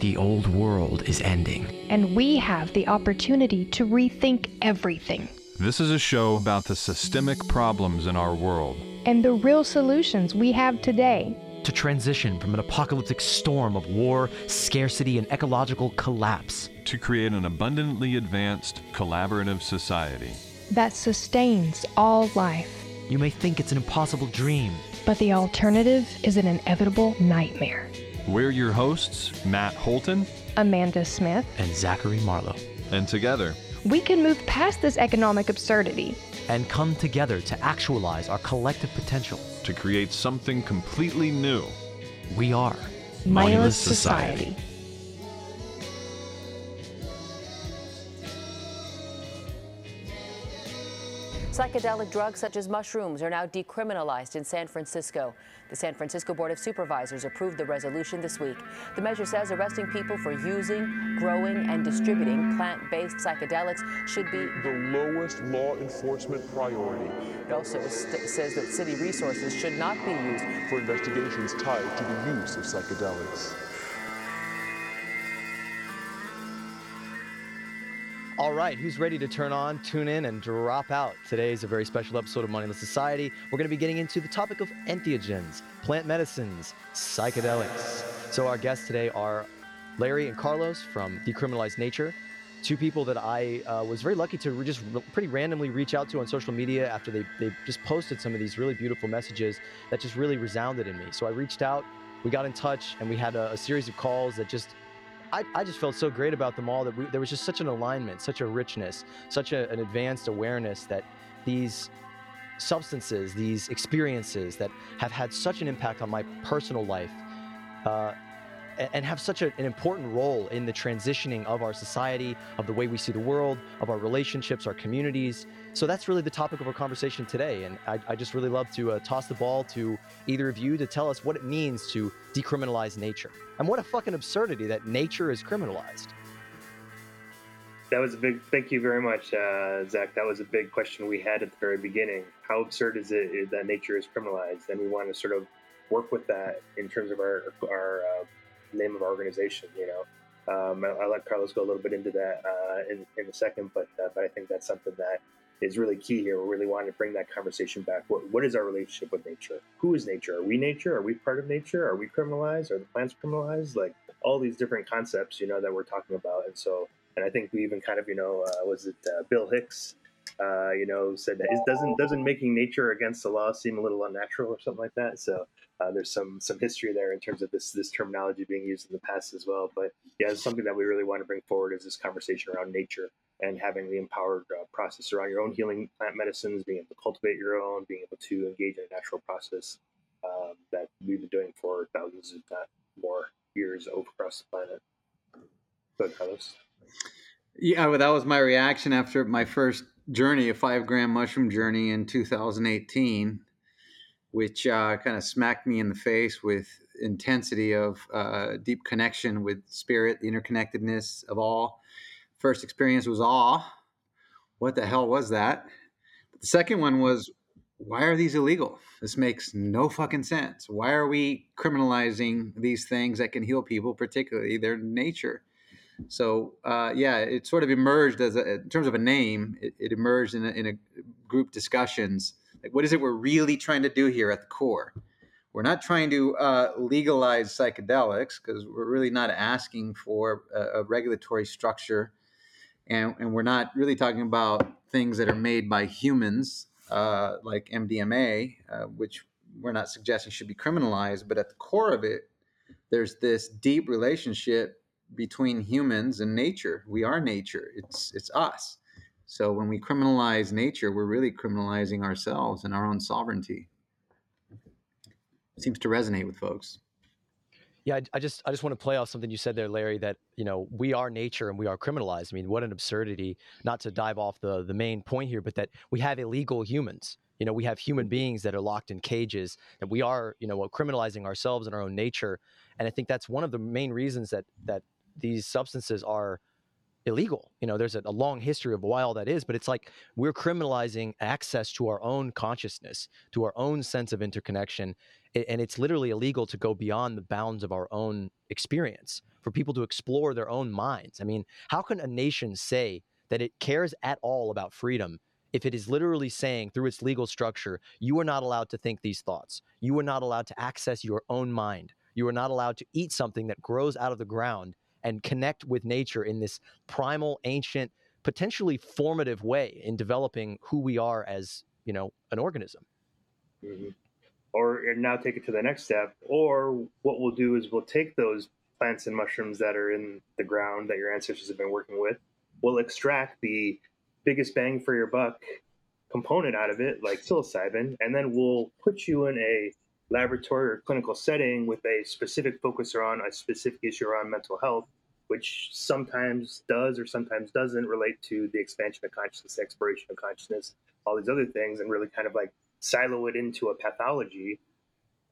The old world is ending. And we have the opportunity to rethink everything. This is a show about the systemic problems in our world and the real solutions we have today. To transition from an apocalyptic storm of war, scarcity, and ecological collapse. To create an abundantly advanced, collaborative society that sustains all life. You may think it's an impossible dream, but the alternative is an inevitable nightmare. We're your hosts, Matt Holton, Amanda Smith, and Zachary Marlowe. And together, we can move past this economic absurdity and come together to actualize our collective potential to create something completely new. We are Mindless Society. Society. Psychedelic drugs such as mushrooms are now decriminalized in San Francisco. The San Francisco Board of Supervisors approved the resolution this week. The measure says arresting people for using, growing, and distributing plant based psychedelics should be the lowest law enforcement priority. It also says that city resources should not be used for investigations tied to the use of psychedelics. All right, who's ready to turn on, tune in, and drop out? Today is a very special episode of Mindless Society. We're going to be getting into the topic of entheogens, plant medicines, psychedelics. So, our guests today are Larry and Carlos from Decriminalize Nature, two people that I uh, was very lucky to just re- pretty randomly reach out to on social media after they, they just posted some of these really beautiful messages that just really resounded in me. So, I reached out, we got in touch, and we had a, a series of calls that just I, I just felt so great about them all that we, there was just such an alignment, such a richness, such a, an advanced awareness that these substances, these experiences that have had such an impact on my personal life, uh, and have such a, an important role in the transitioning of our society, of the way we see the world, of our relationships, our communities. So that's really the topic of our conversation today. And I, I just really love to uh, toss the ball to either of you to tell us what it means to decriminalize nature. And what a fucking absurdity that nature is criminalized. That was a big, thank you very much, uh, Zach. That was a big question we had at the very beginning. How absurd is it that nature is criminalized? And we want to sort of work with that in terms of our, our uh, name of our organization. You know, um, I, will let Carlos go a little bit into that uh, in, in a second, but uh, but I think that's something that is really key here. We're really wanting to bring that conversation back. What, what is our relationship with nature? Who is nature? Are we nature? Are we part of nature? Are we criminalized? Are the plants criminalized? Like all these different concepts, you know, that we're talking about. And so, and I think we even kind of, you know, uh, was it uh, Bill Hicks? Uh, you know, said that it doesn't doesn't making nature against the law seem a little unnatural or something like that. So uh, there's some some history there in terms of this this terminology being used in the past as well. But yeah, it's something that we really want to bring forward is this conversation around nature and having the empowered uh, process around your own healing plant medicines, being able to cultivate your own, being able to engage in a natural process um, that we've been doing for thousands, if not more, years over across the planet. Ahead, Carlos. Yeah, well, that was my reaction after my first journey, a five gram mushroom journey in 2018 which uh, kind of smacked me in the face with intensity of uh, deep connection with spirit, the interconnectedness of all. First experience was awe. What the hell was that? The second one was, why are these illegal? This makes no fucking sense. Why are we criminalizing these things that can heal people, particularly their nature? So uh, yeah, it sort of emerged as a, in terms of a name. It, it emerged in a, in a group discussions like, what is it we're really trying to do here at the core? We're not trying to uh, legalize psychedelics because we're really not asking for a, a regulatory structure. And, and, we're not really talking about things that are made by humans, uh, like MDMA, uh, which we're not suggesting should be criminalized. But at the core of it, there's this deep relationship between humans and nature. We are nature. It's it's us. So when we criminalize nature, we're really criminalizing ourselves and our own sovereignty. It seems to resonate with folks. Yeah, I, I, just I just want to play off something you said there, Larry. That you know we are nature and we are criminalized. I mean, what an absurdity! Not to dive off the the main point here, but that we have illegal humans. You know, we have human mm-hmm. beings that are locked in cages. That we are you know criminalizing ourselves and our own nature. And I think that's one of the main reasons that that these substances are illegal. You know, there's a, a, long history of why all that is, but it's like we're criminalizing access to our own consciousness, to our own sense of interconnection. and it's literally illegal to go beyond the bounds of our own experience for people to explore their own minds. I mean, how can a nation say that it cares at all about freedom if it is literally saying through its legal structure, you are not allowed to think these thoughts, you are not allowed to access your own mind, you are not allowed to eat something that grows out of the ground and connect with nature in this primal, ancient, potentially formative way in developing who we are as you know an organism. Mm-hmm. Or now take it to the next step. Or what we'll do is we'll take those plants and mushrooms that are in the ground that your ancestors have been working with. We'll extract the biggest bang for your buck component out of it, like psilocybin, and then we'll put you in a laboratory or clinical setting with a specific focus on a specific issue around mental health, which sometimes does or sometimes doesn't relate to the expansion of consciousness, exploration of consciousness, all these other things, and really kind of like silo it into a pathology.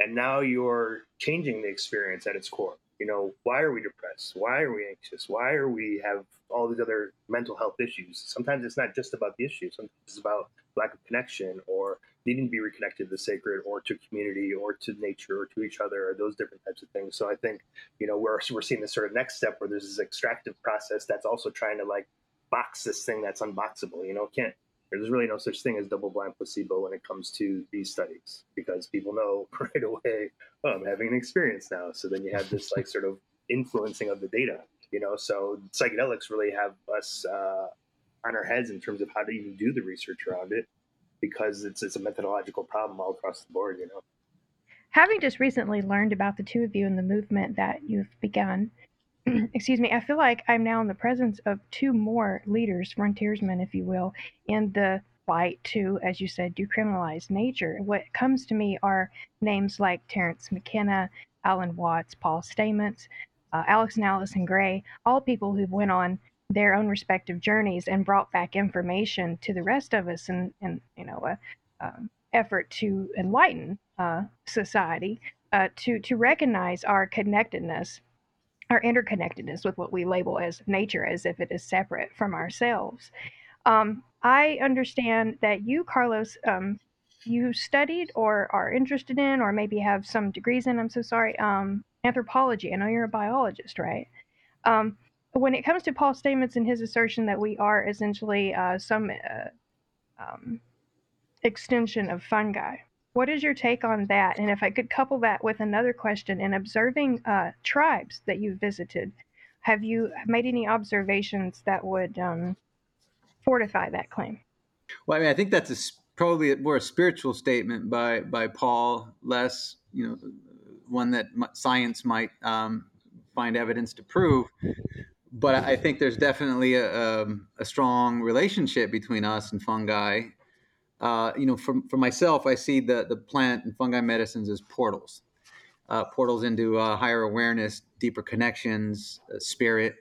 And now you're changing the experience at its core you know why are we depressed? Why are we anxious? Why are we have all these other mental health issues? Sometimes it's not just about the issue. Sometimes it's about lack of connection or needing to be reconnected to the sacred or to community or to nature or to each other or those different types of things. So i think you know we're, we're seeing this sort of next step where there's this extractive process that's also trying to like box this thing that's unboxable you know? Can't there's really no such thing as double blind placebo when it comes to these studies because people know right away, oh, I'm having an experience now. So then you have this like sort of influencing of the data, you know. So psychedelics really have us uh, on our heads in terms of how to even do the research around it because it's it's a methodological problem all across the board, you know. Having just recently learned about the two of you and the movement that you've begun, excuse me, I feel like I'm now in the presence of two more leaders, frontiersmen, if you will, in the fight to, as you said, decriminalize nature. What comes to me are names like Terence McKenna, Alan Watts, Paul Stamets, uh, Alex and Allyson Grey, all people who've went on their own respective journeys and brought back information to the rest of us and, and you know, a, um, effort to enlighten uh, society, uh, to, to recognize our connectedness our interconnectedness with what we label as nature as if it is separate from ourselves. Um, I understand that you, Carlos, um, you studied or are interested in, or maybe have some degrees in, I'm so sorry, um, anthropology. I know you're a biologist, right? Um, when it comes to Paul Stamets and his assertion that we are essentially uh, some uh, um, extension of fungi, what is your take on that? And if I could couple that with another question in observing uh, tribes that you've visited, have you made any observations that would um, fortify that claim? Well, I mean, I think that's a, probably more a spiritual statement by by Paul, less you know one that science might um, find evidence to prove. But I think there's definitely a, a, um, a strong relationship between us and fungi uh, you know, for, for myself, I see the, the plant and fungi medicines as portals, uh, portals into uh, higher awareness, deeper connections, uh, spirit.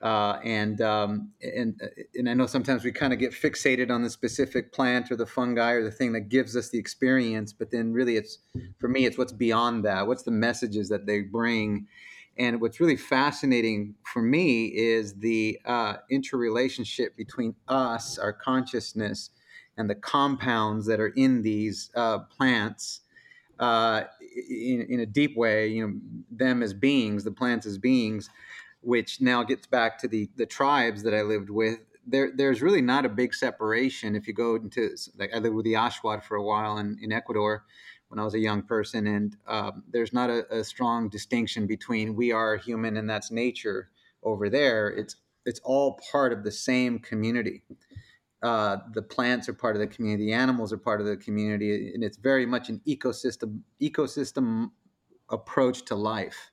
Uh, and um, and and I know sometimes we kind of get fixated on the specific plant or the fungi or the thing that gives us the experience, but then really it's for me it's what's beyond that. What's the messages that they bring? And what's really fascinating for me is the interrelationship between us, our consciousness, and the compounds that are in these uh, plants uh, in, in, a deep way, you know, them as beings, the plants as beings, which now gets back to the the tribes that I lived with. There, there's really not a big separation. If you go into, like, I lived with the Aswad for a while in, in Ecuador when I was a young person, and um, there's not a, a strong distinction between we are human and that's nature over there. It's it's all part of the same community uh, the plants are part of the community, the animals are part of the community, and it's very much an ecosystem ecosystem approach to life,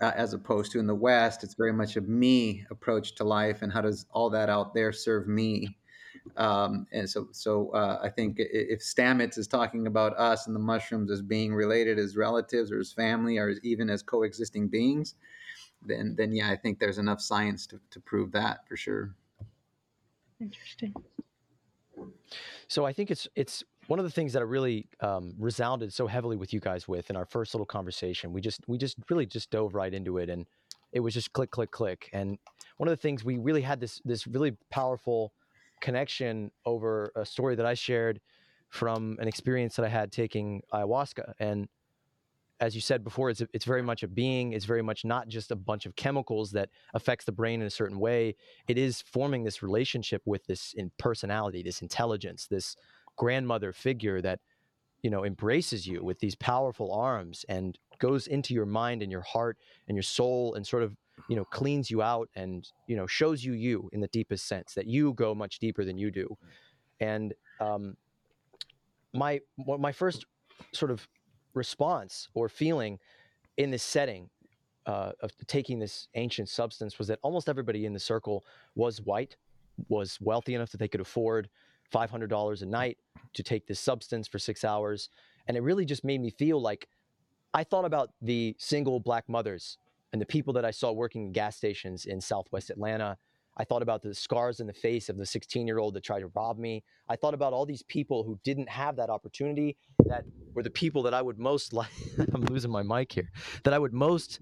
uh, as opposed to in the West, it's very much a me approach to life, and how does all that out there serve me? Um, and so, so uh, I think if Stamets is talking about us and the mushrooms as being related as relatives or as family or as even as coexisting beings, then then yeah, I think there's enough science to, to prove that for sure. Interesting. So I think it's it's one of the things that I really um, resounded so heavily with you guys with in our first little conversation. We just we just really just dove right into it, and it was just click click click. And one of the things we really had this this really powerful connection over a story that I shared from an experience that I had taking ayahuasca. And as you said before, it's, it's very much a being. It's very much not just a bunch of chemicals that affects the brain in a certain way. It is forming this relationship with this in personality, this intelligence, this grandmother figure that you know embraces you with these powerful arms and goes into your mind and your heart and your soul and sort of you know cleans you out and you know shows you you in the deepest sense that you go much deeper than you do and um, my my first sort of response or feeling in this setting uh, of taking this ancient substance was that almost everybody in the circle was white was wealthy enough that they could afford $500 a night to take this substance for six hours and it really just made me feel like i thought about the single black mothers and the people that I saw working in gas stations in Southwest Atlanta. I thought about the scars in the face of the 16 year old that tried to rob me. I thought about all these people who didn't have that opportunity, that were the people that I would most like. I'm losing my mic here. That I would most,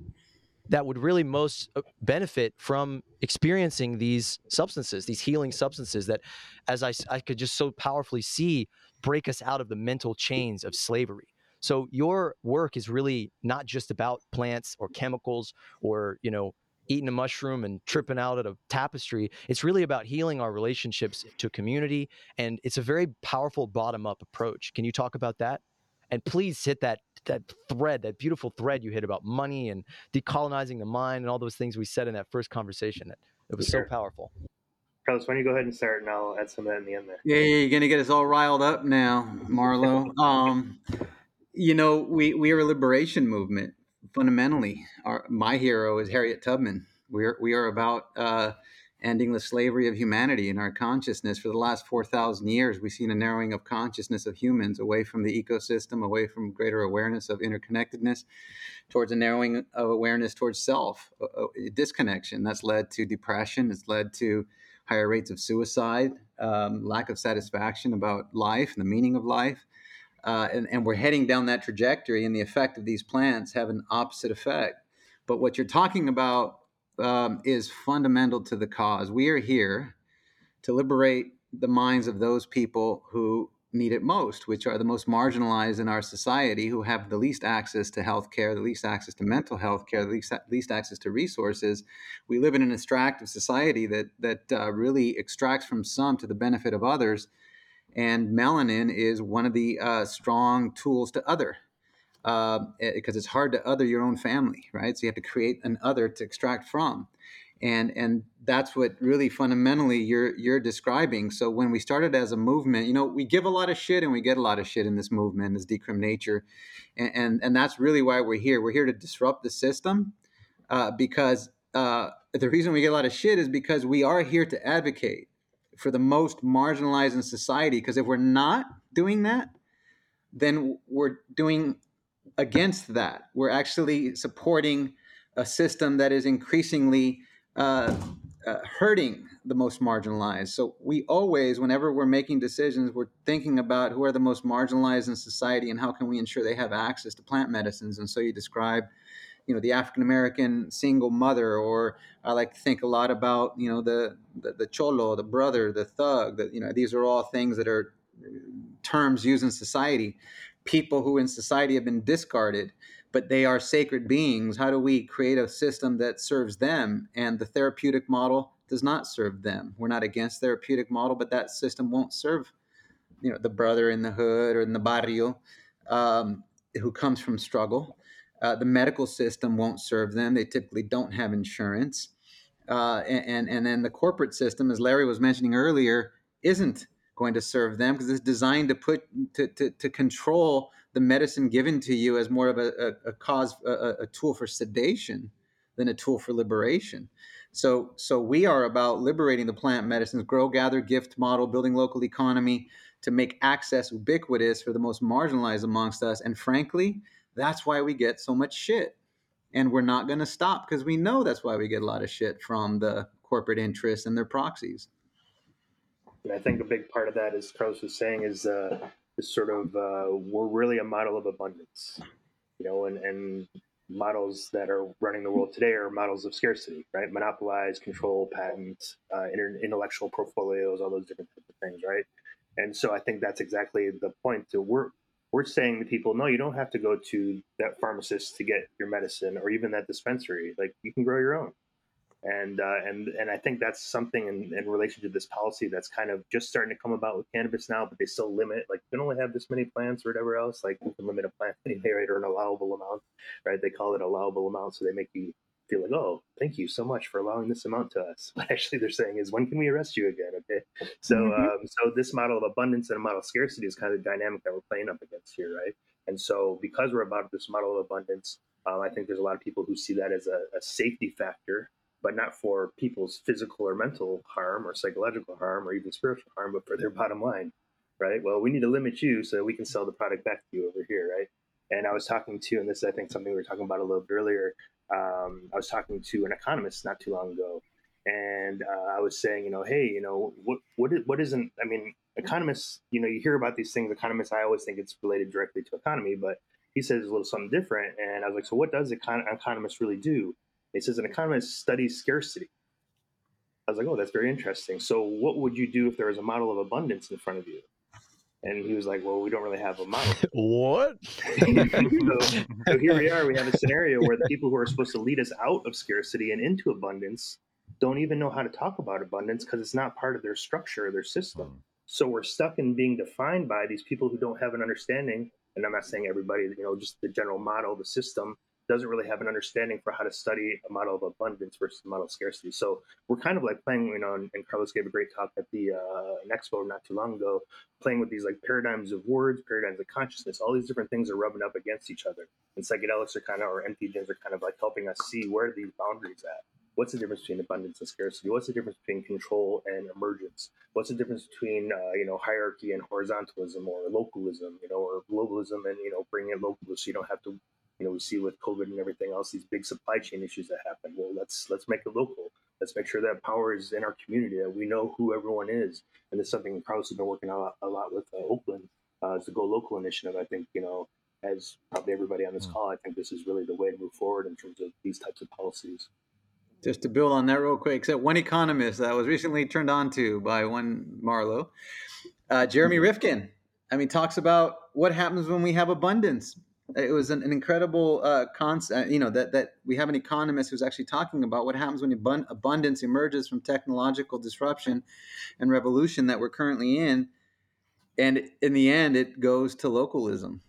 that would really most uh, benefit from experiencing these substances, these healing substances that, as I, I could just so powerfully see, break us out of the mental chains of slavery. So your work is really not just about plants or chemicals or, you know, eating a mushroom and tripping out at a tapestry. It's really about healing our relationships to community. And it's a very powerful bottom up approach. Can you talk about that? And please hit that that thread, that beautiful thread you hit about money and decolonizing the mind and all those things we said in that first conversation. It was sure. so powerful. Carlos, why don't you go ahead and start and I'll add some of that in the end there. Yeah, yeah you're gonna get us all riled up now, Marlo. um you know, we we are a liberation movement fundamentally. Our, my hero is Harriet Tubman. We are we are about uh, ending the slavery of humanity in our consciousness. For the last four thousand years, we've seen a narrowing of consciousness of humans away from the ecosystem, away from greater awareness of interconnectedness, towards a narrowing of awareness towards self, a, a disconnection. That's led to depression. It's led to higher rates of suicide, um, lack of satisfaction about life and the meaning of life uh, and, and we're heading down that trajectory, and the effect of these plants have an opposite effect. But what you're talking about um, is fundamental to the cause. We are here to liberate the minds of those people who need it most, which are the most marginalized in our society, who have the least access to health care, the least access to mental health care, the least, least access to resources. We live in an extractive society that, that uh, really extracts from some to the benefit of others and melanin is one of the uh, strong tools to other because uh, it's hard to other your own family, right? So you have to create an other to extract from, and and that's what really fundamentally you're you're describing. So when we started as a movement, you know, we give a lot of shit and we get a lot of shit in this movement, this decrim nature, and and, and that's really why we're here. We're here to disrupt the system uh, because uh, the reason we get a lot of shit is because we are here to advocate for the most marginalized in society. Because if we're not doing that, then we're doing against that. We're actually supporting a system that is increasingly uh, uh, hurting the most marginalized. So we always, whenever we're making decisions, we're thinking about who are the most marginalized in society and how can we ensure they have access to plant medicines. And so you describe you know the African American single mother, or I like to think a lot about you know the, the the, cholo, the brother, the thug. That you know these are all things that are terms used in society. People who in society have been discarded, but they are sacred beings. How do we create a system that serves them? And the therapeutic model does not serve them. We're not against therapeutic model, but that system won't serve you know the brother in the hood or in the barrio um, who comes from struggle uh, the medical system won't serve them. They typically don't have insurance. Uh, and, and then the corporate system, as Larry was mentioning earlier, isn't going to serve them because it's designed to put to, to, to, control the medicine given to you as more of a, a, a cause a, a, tool for sedation than a tool for liberation so so we are about liberating the plant medicines grow gather gift model building local economy to make access ubiquitous for the most marginalized amongst us and frankly that's why we get so much shit. And we're not going to stop because we know that's why we get a lot of shit from the corporate interests and their proxies. And I think a big part of that, as Carlos was saying, is uh, is sort of uh, we're really a model of abundance, you know, and, and models that are running the world today are models of scarcity, right? Monopolize, control, patents, uh, intellectual portfolios, all those different types of things, right? And so I think that's exactly the point. To we're we're saying to people, no, you don't have to go to that pharmacist to get your medicine or even that dispensary. Like you can grow your own. And uh, and and I think that's something in, in relation to this policy that's kind of just starting to come about with cannabis now, but they still limit like you can only have this many plants or whatever else. Like you can limit a plant right, or an allowable amount, right? They call it allowable amount, so they make you feel like, oh, thank you so much for allowing this amount to us. What actually they're saying is, when can we arrest you again? Okay, so mm-hmm. um, so this model of abundance and a model of scarcity is kind of the dynamic that we're playing up against here, right? And so because we're about this model of abundance, um, I think there's a lot of people who see that as a, a safety factor but not for people's physical or mental harm or psychological harm or even spiritual harm, but for their bottom line, right? Well, we need to limit you so that we can sell the product back to you over here, right? And I was talking to, and this is, I think, something we were talking about a little bit earlier. Um, I was talking to an economist not too long ago, and uh, I was saying, you know, hey, you know, what what is, what isn't? I mean, economists, you know, you hear about these things. Economists, I always think it's related directly to economy, but he says a little something different. And I was like, so what does econ- economists really do? He says an economist studies scarcity. I was like, oh, that's very interesting. So, what would you do if there was a model of abundance in front of you? And he was like, well, we don't really have a model. what? so, so, here we are. We have a scenario where the people who are supposed to lead us out of scarcity and into abundance don't even know how to talk about abundance because it's not part of their structure or their system. Hmm. So we're stuck in being defined by these people who don't have an understanding. And I'm not saying everybody, you know, just the general model, the system doesn't really have an understanding for how to study a model of abundance versus a model of scarcity. So we're kind of like playing, you know, and, Carlos gave a great talk at the uh, expo not too long ago, playing with these like paradigms of words, paradigms of consciousness. All these different things are rubbing up against each other. And psychedelics are kind of, or entheogens are kind of like helping us see where these boundaries at. What's the difference between abundance and scarcity? What's the difference between control and emergence? What's the difference between uh, you know hierarchy and horizontalism, or localism, you know, or globalism and you know bringing it local so you don't have to you know we see with COVID and everything else these big supply chain issues that happen. Well, let's let's make it local. Let's make sure that power is in our community, that we know who everyone is, and it's something Carlos has been working a lot, a lot with uh, Oakland uh, as the Go Local initiative. I think you know, as probably everybody on this mm. call, I think this is really the way to move forward in terms of these types of policies. Just to build on that real quick, except one economist that was recently turned on to by one Marlo, uh, Jeremy mm-hmm. Rifkin. I mean, talks about what happens when we have abundance it was an, an incredible uh, concept. Uh, you know that that we have an economist who's actually talking about what happens when abund- abundance emerges from technological disruption and revolution that we're currently in, and in the end, it goes to localism.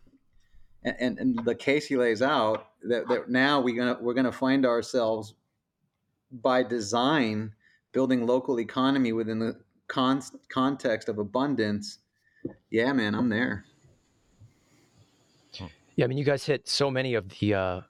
And, and, and the case he lays out that, that now we're gonna we're gonna find ourselves by design building local economy within the con- context of abundance. Yeah, man, I'm there. Yeah, I mean, you guys hit so many of the uh,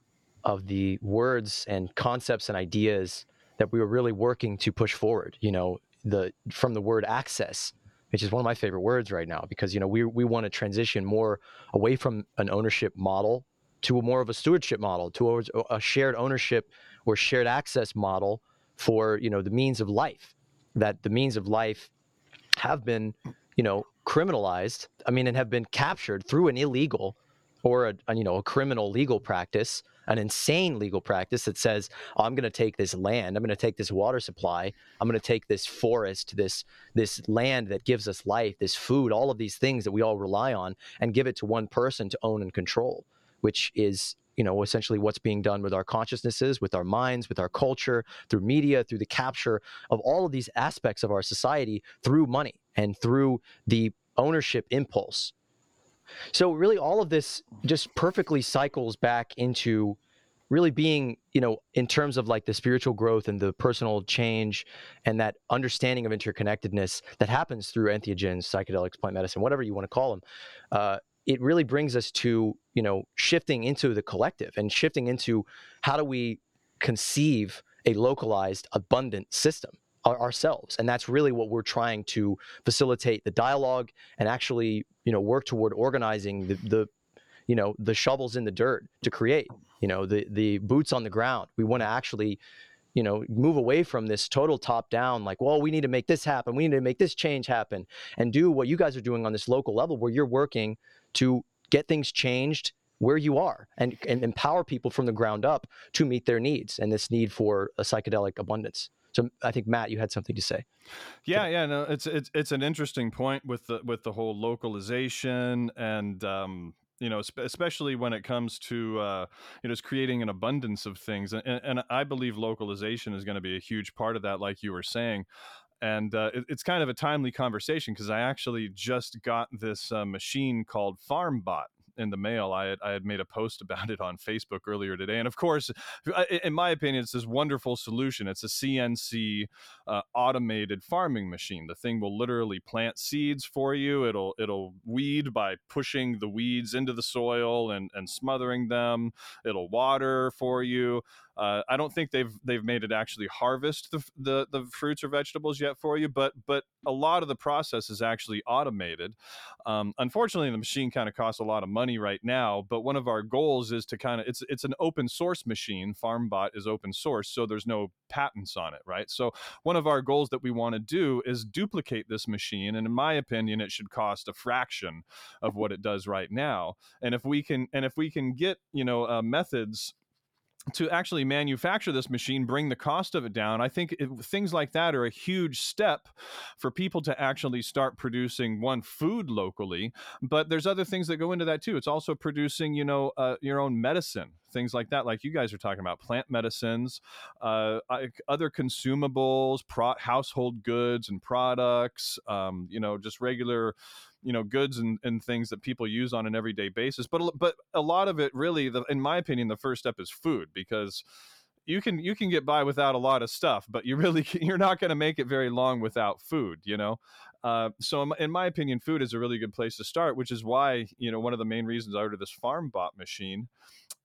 of the words and concepts and ideas that we were really working to push forward. You know, the from the word access, which is one of my favorite words right now, because you know we we want to transition more away from an ownership model to a more of a stewardship model, to a, a shared ownership or shared access model for you know the means of life. That the means of life have been, you know, criminalized. I mean, and have been captured through an illegal or a, a, you know a criminal legal practice an insane legal practice that says oh, i'm going to take this land i'm going to take this water supply i'm going to take this forest this this land that gives us life this food all of these things that we all rely on and give it to one person to own and control which is you know essentially what's being done with our consciousnesses with our minds with our culture through media through the capture of all of these aspects of our society through money and through the ownership impulse so really all of this just perfectly cycles back into really being, you know, in terms of like the spiritual growth and the personal change and that understanding of interconnectedness that happens through entheogens, psychedelics, plant medicine, whatever you want to call them. Uh, it really brings us to, you know, shifting into the collective and shifting into how do we conceive a localized, abundant system ourselves and that's really what we're trying to facilitate the dialogue and actually you know work toward organizing the, the you know the shovels in the dirt to create you know the the boots on the ground. We want to actually you know move away from this total top down like well we need to make this happen. We need to make this change happen and do what you guys are doing on this local level where you're working to get things changed where you are and, and empower people from the ground up to meet their needs and this need for a psychedelic abundance so I think Matt, you had something to say. Yeah, yeah, no, it's it's it's an interesting point with the with the whole localization and um, you know, especially when it comes to uh, you know, just creating an abundance of things, and, and I believe localization is going to be a huge part of that, like you were saying. And uh, it, it's kind of a timely conversation because I actually just got this uh, machine called FarmBot in the mail. I had, I had made a post about it on Facebook earlier today. And of course, in my opinion, it's this wonderful solution. It's a CNC uh, automated farming machine. The thing will literally plant seeds for you. It'll it'll weed by pushing the weeds into the soil and, and smothering them. It'll water for you. Uh, I don't think they've they've made it actually harvest the, the, the fruits or vegetables yet for you, but but a lot of the process is actually automated. Um, unfortunately, the machine kind of costs a lot of money right now. But one of our goals is to kind of it's it's an open source machine. FarmBot is open source, so there's no patents on it, right? So one of our goals that we want to do is duplicate this machine, and in my opinion, it should cost a fraction of what it does right now. And if we can and if we can get you know uh, methods to actually manufacture this machine, bring the cost of it down. I think it, things like that are a huge step for people to actually start producing one food locally. But there's other things that go into that too. It's also producing, you know, uh, your own medicine, things like that, like you guys are talking about, plant medicines, uh, other consumables, pro- household goods and products, um, you know, just regular you know goods and, and things that people use on an everyday basis but but a lot of it really the, in my opinion the first step is food because you can you can get by without a lot of stuff but you really you're not going to make it very long without food you know uh, so in my opinion food is a really good place to start which is why you know one of the main reasons i ordered this FarmBot machine.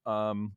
Um,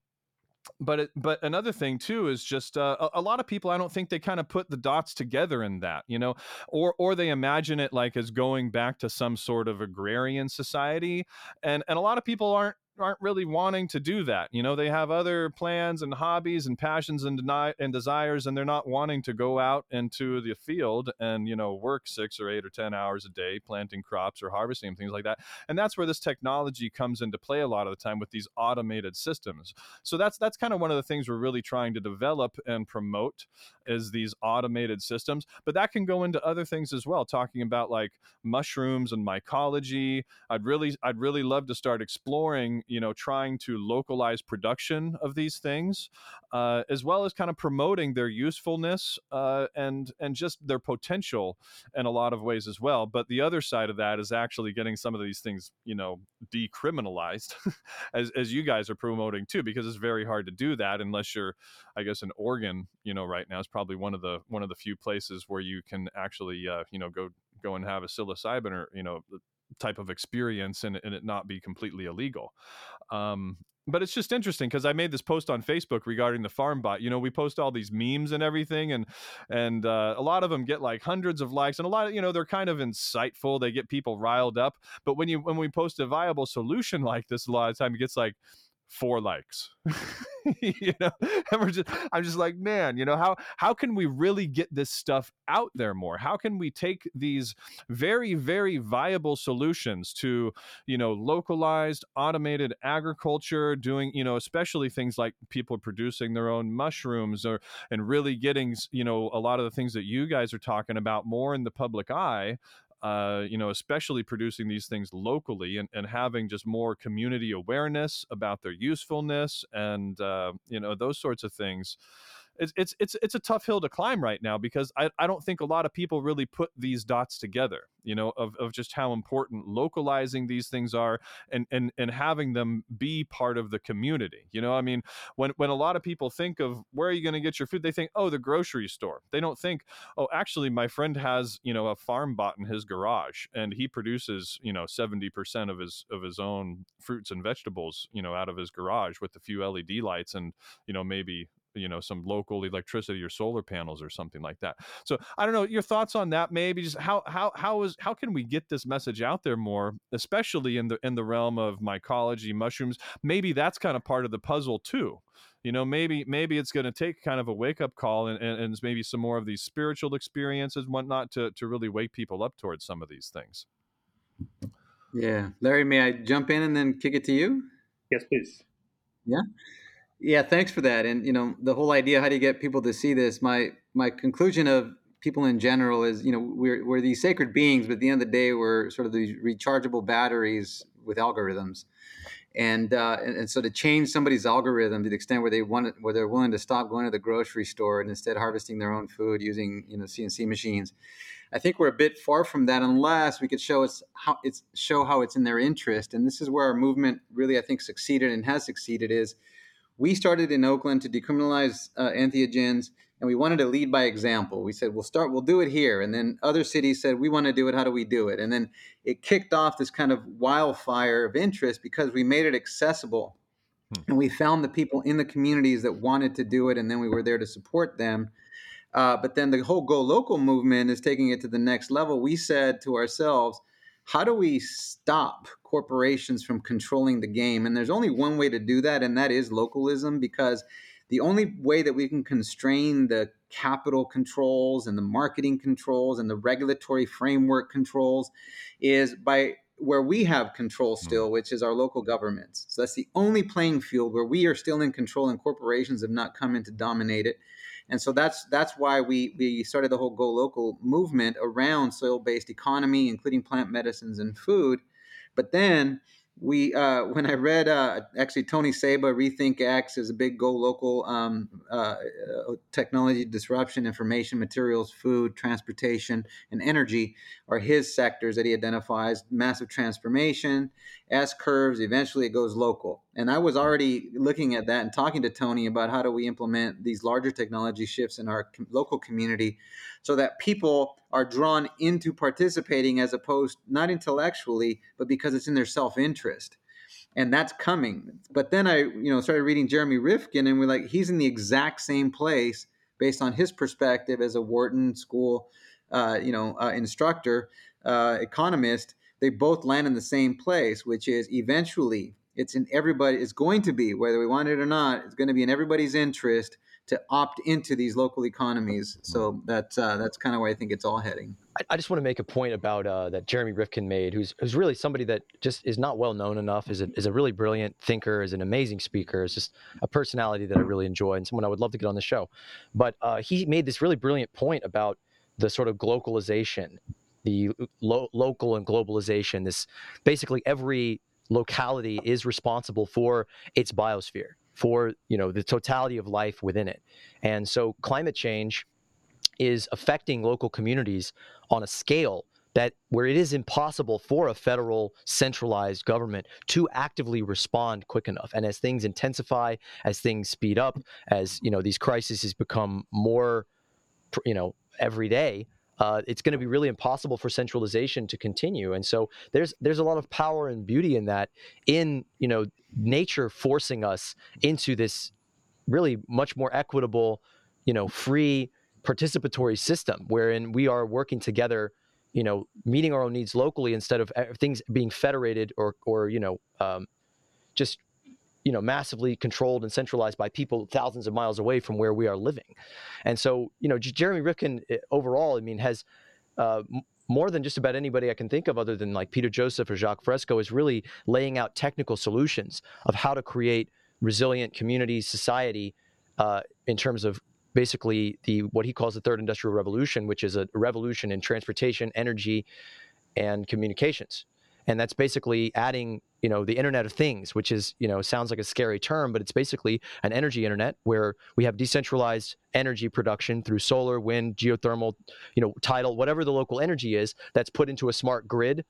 but it, but another thing too is just uh, a, a, lot of people I don't think they kind of put the dots together in that you know or or they imagine it like as going back to some sort of agrarian society. And and a lot of people aren't aren't really wanting to do that. You know, they have other plans and hobbies and passions and deny and desires, and they're not wanting to go out into the field and you know work six or eight or ten hours a day planting crops or harvesting things like that. And that's where this technology comes into play a lot of the time with these automated systems. So that's that's kind of one of the things we're really trying to develop and promote is these automated systems. But that can go into other things as well, talking about like mushrooms and mycology. I'd really I'd really love to start exploring you know trying to localize production of these things uh, as well as kind of promoting their usefulness uh, and and just their potential in a lot of ways as well. But the other side of that is actually getting some of these things you know decriminalized as, as you guys are promoting too because it's very hard to do that unless you're i guess in oregon you know right now is probably one of the one of the few places where you can actually uh, you know go go and have a psilocybin or you know type of experience and, and it not be completely illegal. Um, but it's just interesting because I made this post on Facebook regarding the FarmBot. You know, we post all these memes and everything, and and uh, a lot of them get like hundreds of likes, and a lot of you know they're kind of insightful. They get people riled up. But when you when we post a viable solution like this, a lot of time it gets like four likes you know and we're just i'm just like man you know how how can we really get this stuff out there more? How can we take these very very viable solutions to you know localized automated agriculture doing you know especially things like people producing their own mushrooms or and really getting you know a lot of the things that you guys are talking about more in the public eye uh, you know, especially producing these things locally and, and having just more community awareness about their usefulness and, uh, you know, those sorts of things it's it's it's it's a tough hill to climb right now because I, I don't think a lot of people really put these dots together you know of, of just how important localizing these things are and and and having them be part of the community you know i mean when when a lot of people think of where are you going to get your food they think oh the grocery store. They don't think oh actually my friend has you know a FarmBot in his garage and he produces you know 70% of his of his own fruits and vegetables you know out of his garage with a few led lights and you know maybe you know some local electricity or solar panels or something like that. So i don't know your thoughts on that maybe just how how how is how can we get this message out there more especially in the in the realm of mycology mushrooms? Maybe that's kind of part of the puzzle too. You know maybe maybe it's going to take kind of a wake up call and, and, and maybe some more of these spiritual experiences and whatnot to, to really wake people up towards some of these things. Yeah. Larry may i jump in and then kick it to you? Yes please. Yeah yeah, thanks for that. And you know, the whole idea how do you get people to see this? My my conclusion of people in general is, you know, we're we're these sacred beings, but at the end of the day, we're sort of these rechargeable batteries with algorithms. And, uh, and, and so to change somebody's algorithm to the extent where they want it, where they're willing to stop going to the grocery store and instead harvesting their own food using you know CNC machines, I think we're a bit far from that unless we could show us how it's show how it's in their interest. And this is where our movement really I think succeeded and has succeeded is we started in Oakland to decriminalize uh, entheogens and we wanted to lead by example. We said we'll start, we'll do it here, and then other cities said we want to do it. How do we do it? And then it kicked off this kind of wildfire of interest because we made it accessible, hmm. and we found the people in the communities that wanted to do it, and then we were there to support them. Uh, but then the whole Go Local movement is taking it to the next level. We said to ourselves, how do we stop corporations from controlling the game? And there's only one way to do that, and that is localism, because the only way that we can constrain the capital controls and the marketing controls and the regulatory framework controls is by where we have control hmm. still, which is our local governments. So that's the only playing field where we are still in control and corporations have not come in to dominate it. And so that's that's why we we started the whole Go Local movement around soil-based economy, including plant medicines and food. But then we uh, when I read uh, actually Tony Seba Rethink X is a big go local um, uh, uh, technology disruption, information materials, food, transportation, and energy are his sectors that he identifies. Massive transformation, S curves. Eventually, it goes local. And I was already looking at that and talking to Tony about how do we implement these larger technology shifts in our com- local community so that people are drawn into participating as opposed not intellectually but because it's in their self-interest and that's coming but then i you know started reading jeremy rifkin and we're like he's in the exact same place based on his perspective as a wharton school uh, you know uh, instructor uh, economist they both land in the same place which is eventually it's in everybody it's going to be whether we want it or not it's going to be in everybody's interest to opt into these local economies. So that's uh, that's kind of where I think it's all heading. I, I just want to make a point about uh, that Jeremy Rifkin made, who's who's really somebody that just is not well known enough. is a, is a really brilliant thinker, is an amazing speaker, is just a personality that I really enjoy, and someone I would love to get on the show. But uh, he made this really brilliant point about the sort of globalization, the lo- local and globalization. This basically every locality is responsible for its biosphere for you know the totality of life within it and so climate change is affecting local communities on a scale that where it is impossible for a federal centralized government to actively respond quick enough and as things intensify as things speed up as you know these crises become more you know every day uh, it's going to be really impossible for centralization to continue. And so there's there's a lot of power and beauty in that, in you know nature forcing us into this really much more equitable, you know, free participatory system wherein we are working together you know meeting our own needs locally instead of uh, things being federated or or you know um, just you know massively controlled and centralized by people thousands of miles away from where we are living. And so you know jeremy rifkin eh, overall i mean has uh, more than just about anybody I can think of, other than like Peter Joseph or Jacques Fresco, is really laying out technical solutions of how to create resilient community society uh, in terms of basically the what he calls the third industrial revolution, which is a revolution in transportation, energy, and communications and that's basically adding you know the internet of things which is you know sounds like a scary term but it's basically an energy internet where we have decentralized energy production through solar wind geothermal you know tidal whatever the local energy is that's put into a smart grid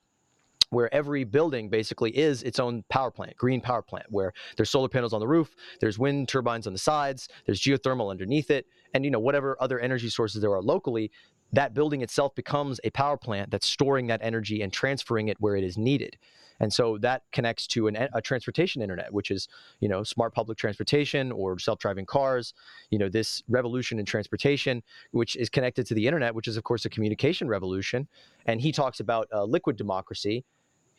where every building basically is its own power plant, green power plant, where there's solar panels on the roof, there's wind turbines on the sides, there's geothermal underneath it, and you know whatever other energy sources there are locally, that building itself becomes a power plant that's storing that energy and transferring it where it is needed. And so that connects to an, a transportation internet, which is, you know, smart public transportation or self-driving cars. You know, this revolution in transportation, which is connected to the internet, which is of course a communication revolution. And he talks about uh, liquid democracy,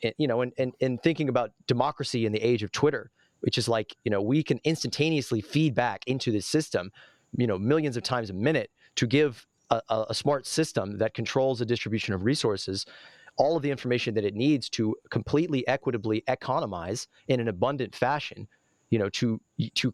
eh, you know, and, and and thinking about democracy in the age of Twitter, which is like, you know, we can instantaneously feed back into this system, you know, millions of times a minute to give a, a smart system that controls the distribution of resources all of the information that it needs to completely equitably economize in an abundant fashion you know to to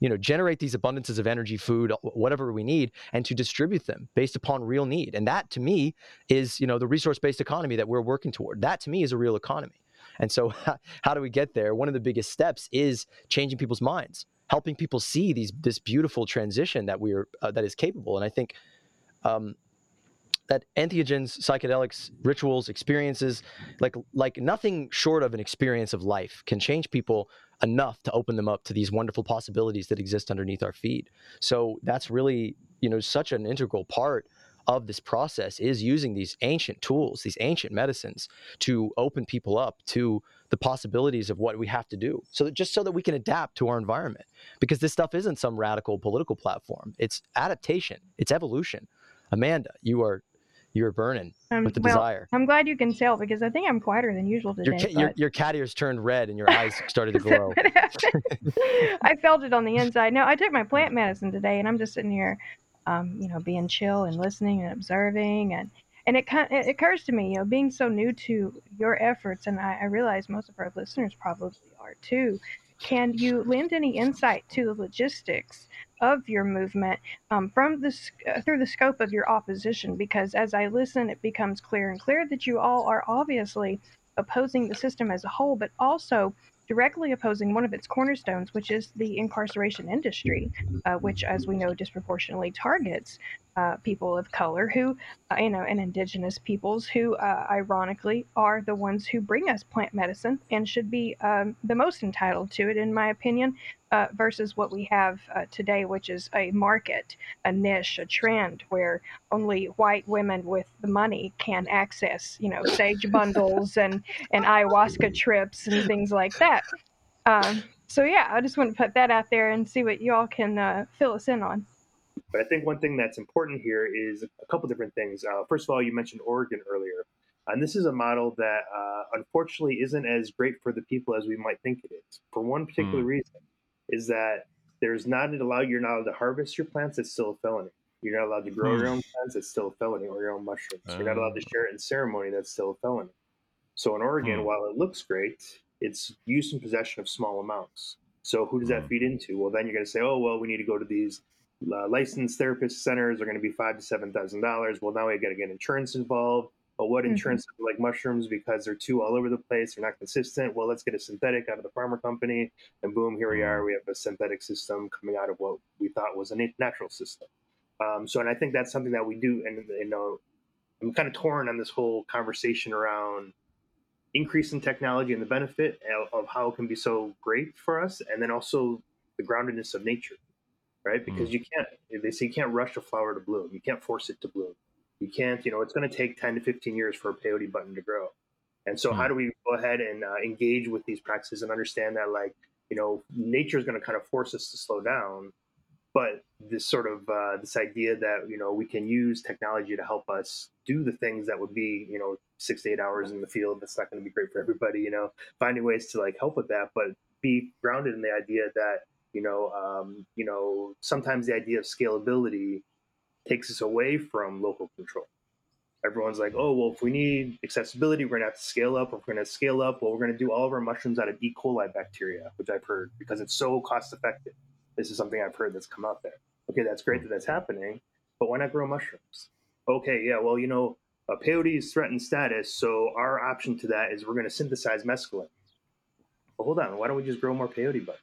you know generate these abundances of energy food whatever we need and to distribute them based upon real need and that to me is you know the resource based economy that we're working toward that to me is a real economy And so, how do we get there? One of the biggest steps is changing people's minds, helping people see these this beautiful transition that we're uh, that is capable. And I think um, that entheogens, psychedelics, rituals, experiences, like like nothing short of an experience of life can change people enough to open them up to these wonderful possibilities that exist underneath our feet. So that's really, you know, such an integral part of this process is using these ancient tools, these ancient medicines to open people up to the possibilities of what we have to do. So that just so that we can adapt to our environment. Because this stuff isn't some radical political platform. It's adaptation, it's evolution. Amanda, you are you're burning um, with the well, desire. I'm glad you can tell because I think I'm quieter than usual today. Your, ca- your, your, cat ears turned red and your eyes started to glow. I felt it on the inside. No, I took my plant medicine today and I'm just sitting here, um, you know, being chill and listening and observing and and it kind it occurs to me, you know, being so new to your efforts, and I, I realize most of our listeners probably are too. Can you lend any insight to the logistics of your movement um, from the uh, through the scope of your opposition because as i listen it becomes clear and clear that you all are obviously opposing the system as a whole but also directly opposing one of its cornerstones, which is the incarceration industry, uh, which, as we know, disproportionately targets uh, people of color who, uh, you know, and indigenous peoples who, uh, ironically, are the ones who bring us plant medicine and should be um, the most entitled to it, in my opinion, uh, versus what we have uh, today, which is a market, a niche, a trend where only white women with the money can access, you know, sage bundles and, and ayahuasca trips and things like that. Um, so, yeah, I just want to put that out there and see what y'all can fill us in on. But I think one thing that's important here is a couple different things. Uh, first of all, you mentioned Oregon earlier. And this is a model that uh, unfortunately isn't as great for the people as we might think it is. For one particular mm. reason, is that there's not allowed you're not allowed to harvest your plants. It's still a felony. You're not allowed to grow mm. your own plants. It's still a felony, or your own mushrooms. You're not allowed to oh. share it in ceremony. That's still a felony. So in Oregon, mm. while it looks great, it's use and possession of small amounts. So who does that hmm. feed into? Well, then you're going to say, oh well, we need to go to these uh, licensed therapist centers are going to be five to seven thousand dollars. Well, now we got to get insurance involved. But what mm-hmm. insurance mm-hmm. like mushrooms because they're too all over the place, they're not consistent. Well, let's get a synthetic out of the pharma company, and boom, here we are. Mm-hmm. We have a synthetic system coming out of what we thought was a natural system. Um, so, and I think that's something that we do. And you know, I'm kind of torn on this whole conversation around increase in technology and the benefit of, of how it can be so great for us, and then also the groundedness of nature right? Because mm. you can't, they say you can't rush a flower to bloom. You can't force it to bloom. You can't, you know, it's going to take 10 to 15 years for a peyote button to grow. And so, mm. how do we go ahead and uh, engage with these practices and understand that, like, you know, nature is going to kind of force us to slow down, but this sort of uh, this idea that you know we can use technology to help us do the things that would be you know six to eight hours in the field. That's not going to be great for everybody. You know, finding ways to like help with that, but be grounded in the idea that you know, um, you know, sometimes the idea of scalability takes us away from local control. Everyone's like, oh, well, if we need accessibility, we're to have to scale up. If we're going to scale up, well, we're going to do all of our mushrooms out of E. coli bacteria, which I've heard because it's so cost effective. This is something I've heard that's come out there. Okay, that's great that that's happening, but why not grow mushrooms? Okay, yeah, well, you know, peyote is threatened status, so our option to that is we're going to synthesize mescaline. Well, hold on, why don't we just grow more peyote buds?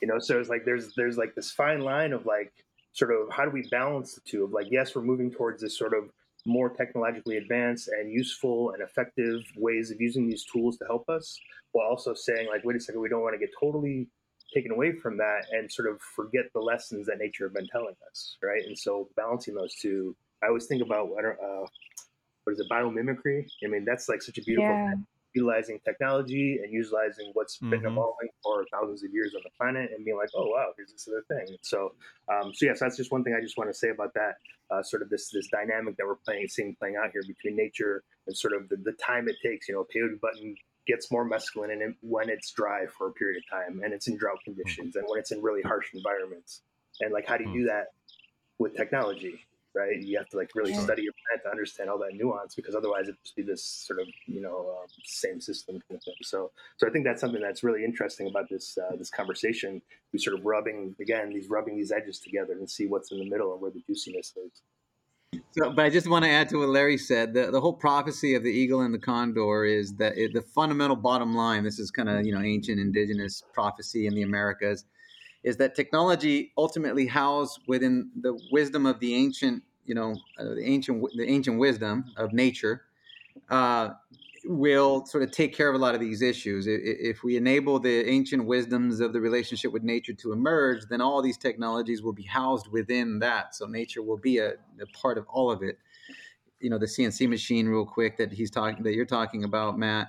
You know so it's like there's there's like this fine line of like sort of how do we balance the two of like yes we're moving towards this sort of more technologically advanced and useful and effective ways of using these tools to help us while also saying like wait a second we don't want to get totally taken away from that and sort of forget the lessons that nature have been telling us right? And so balancing those two i always think about uh, what is it biomimicry? I mean that's like such a beautiful yeah. Utilizing technology and utilizing what's mm-hmm. been evolving for thousands of years on the planet and being like, oh wow, here's this other thing. So, um, so yes, that's just one thing I just want to say about that. Uh, sort of this this dynamic that we're playing, seeing playing out here between nature and sort of the, the time it takes. You know, a peyote button gets more mescaline in it when it's dry for a period of time and it's in drought conditions and when it's in really harsh environments. And like, how do you do that with technology? Right? You have to like really yeah. study your plant to understand all that nuance because otherwise it'd just be this sort of you know um, same system kind of thing. So so I think that's something that's really interesting about this uh, this conversation. We sort of rubbing again these rubbing these edges together and see what's in the middle and where the juiciness is. So, but I just want to add to what Larry said. The, the whole prophecy of the eagle and the condor is that it, the fundamental bottom line, this is kind of, you know, ancient indigenous prophecy in the Americas, is that technology ultimately housed within the wisdom of the ancient, you know, uh, the ancient, the ancient wisdom of nature, uh, will sort of take care of a lot of these issues. If we enable the ancient wisdoms of the relationship with nature to emerge, then all these technologies will be housed within that. So nature will be a, a part of all of it. You know, the CNC machine, real quick, that he's talking, that you're talking about, Matt.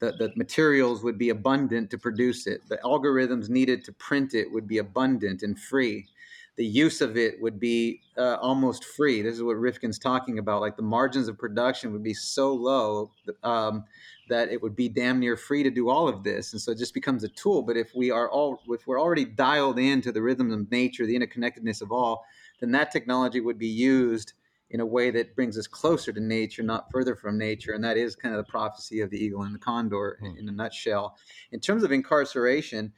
The, the materials would be abundant to produce it. The algorithms needed to print it would be abundant and free the use of it would be uh, almost free. This is what Rifkin's talking about. Like the margins of production would be so low um, that it would be damn near free to do all of this, and so it just becomes a tool. But if we are all, if we're already dialed into the rhythms of nature, the interconnectedness of all, then that technology would be used in a way that brings us closer to nature, not further from nature. And that is kind of the prophecy of the eagle and the condor in, in a nutshell. In terms of incarceration,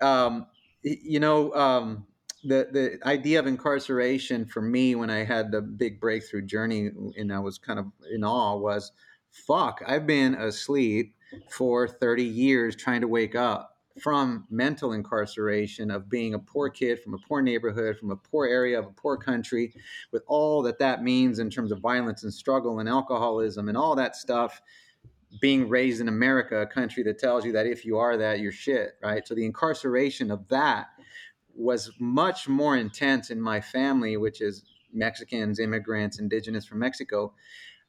um, you know. Um, the the idea of incarceration for me when I had the big breakthrough journey and I was kind of in awe was fuck I've been asleep for 30 years trying to wake up from mental incarceration of being a poor kid from a poor neighborhood from a poor area of a poor country with all that that means in terms of violence and struggle and alcoholism and all that stuff being raised in America a country that tells you that if you are that you're shit right? So the incarceration of that was much more intense in my family, which is Mexicans, immigrants, indigenous from Mexico,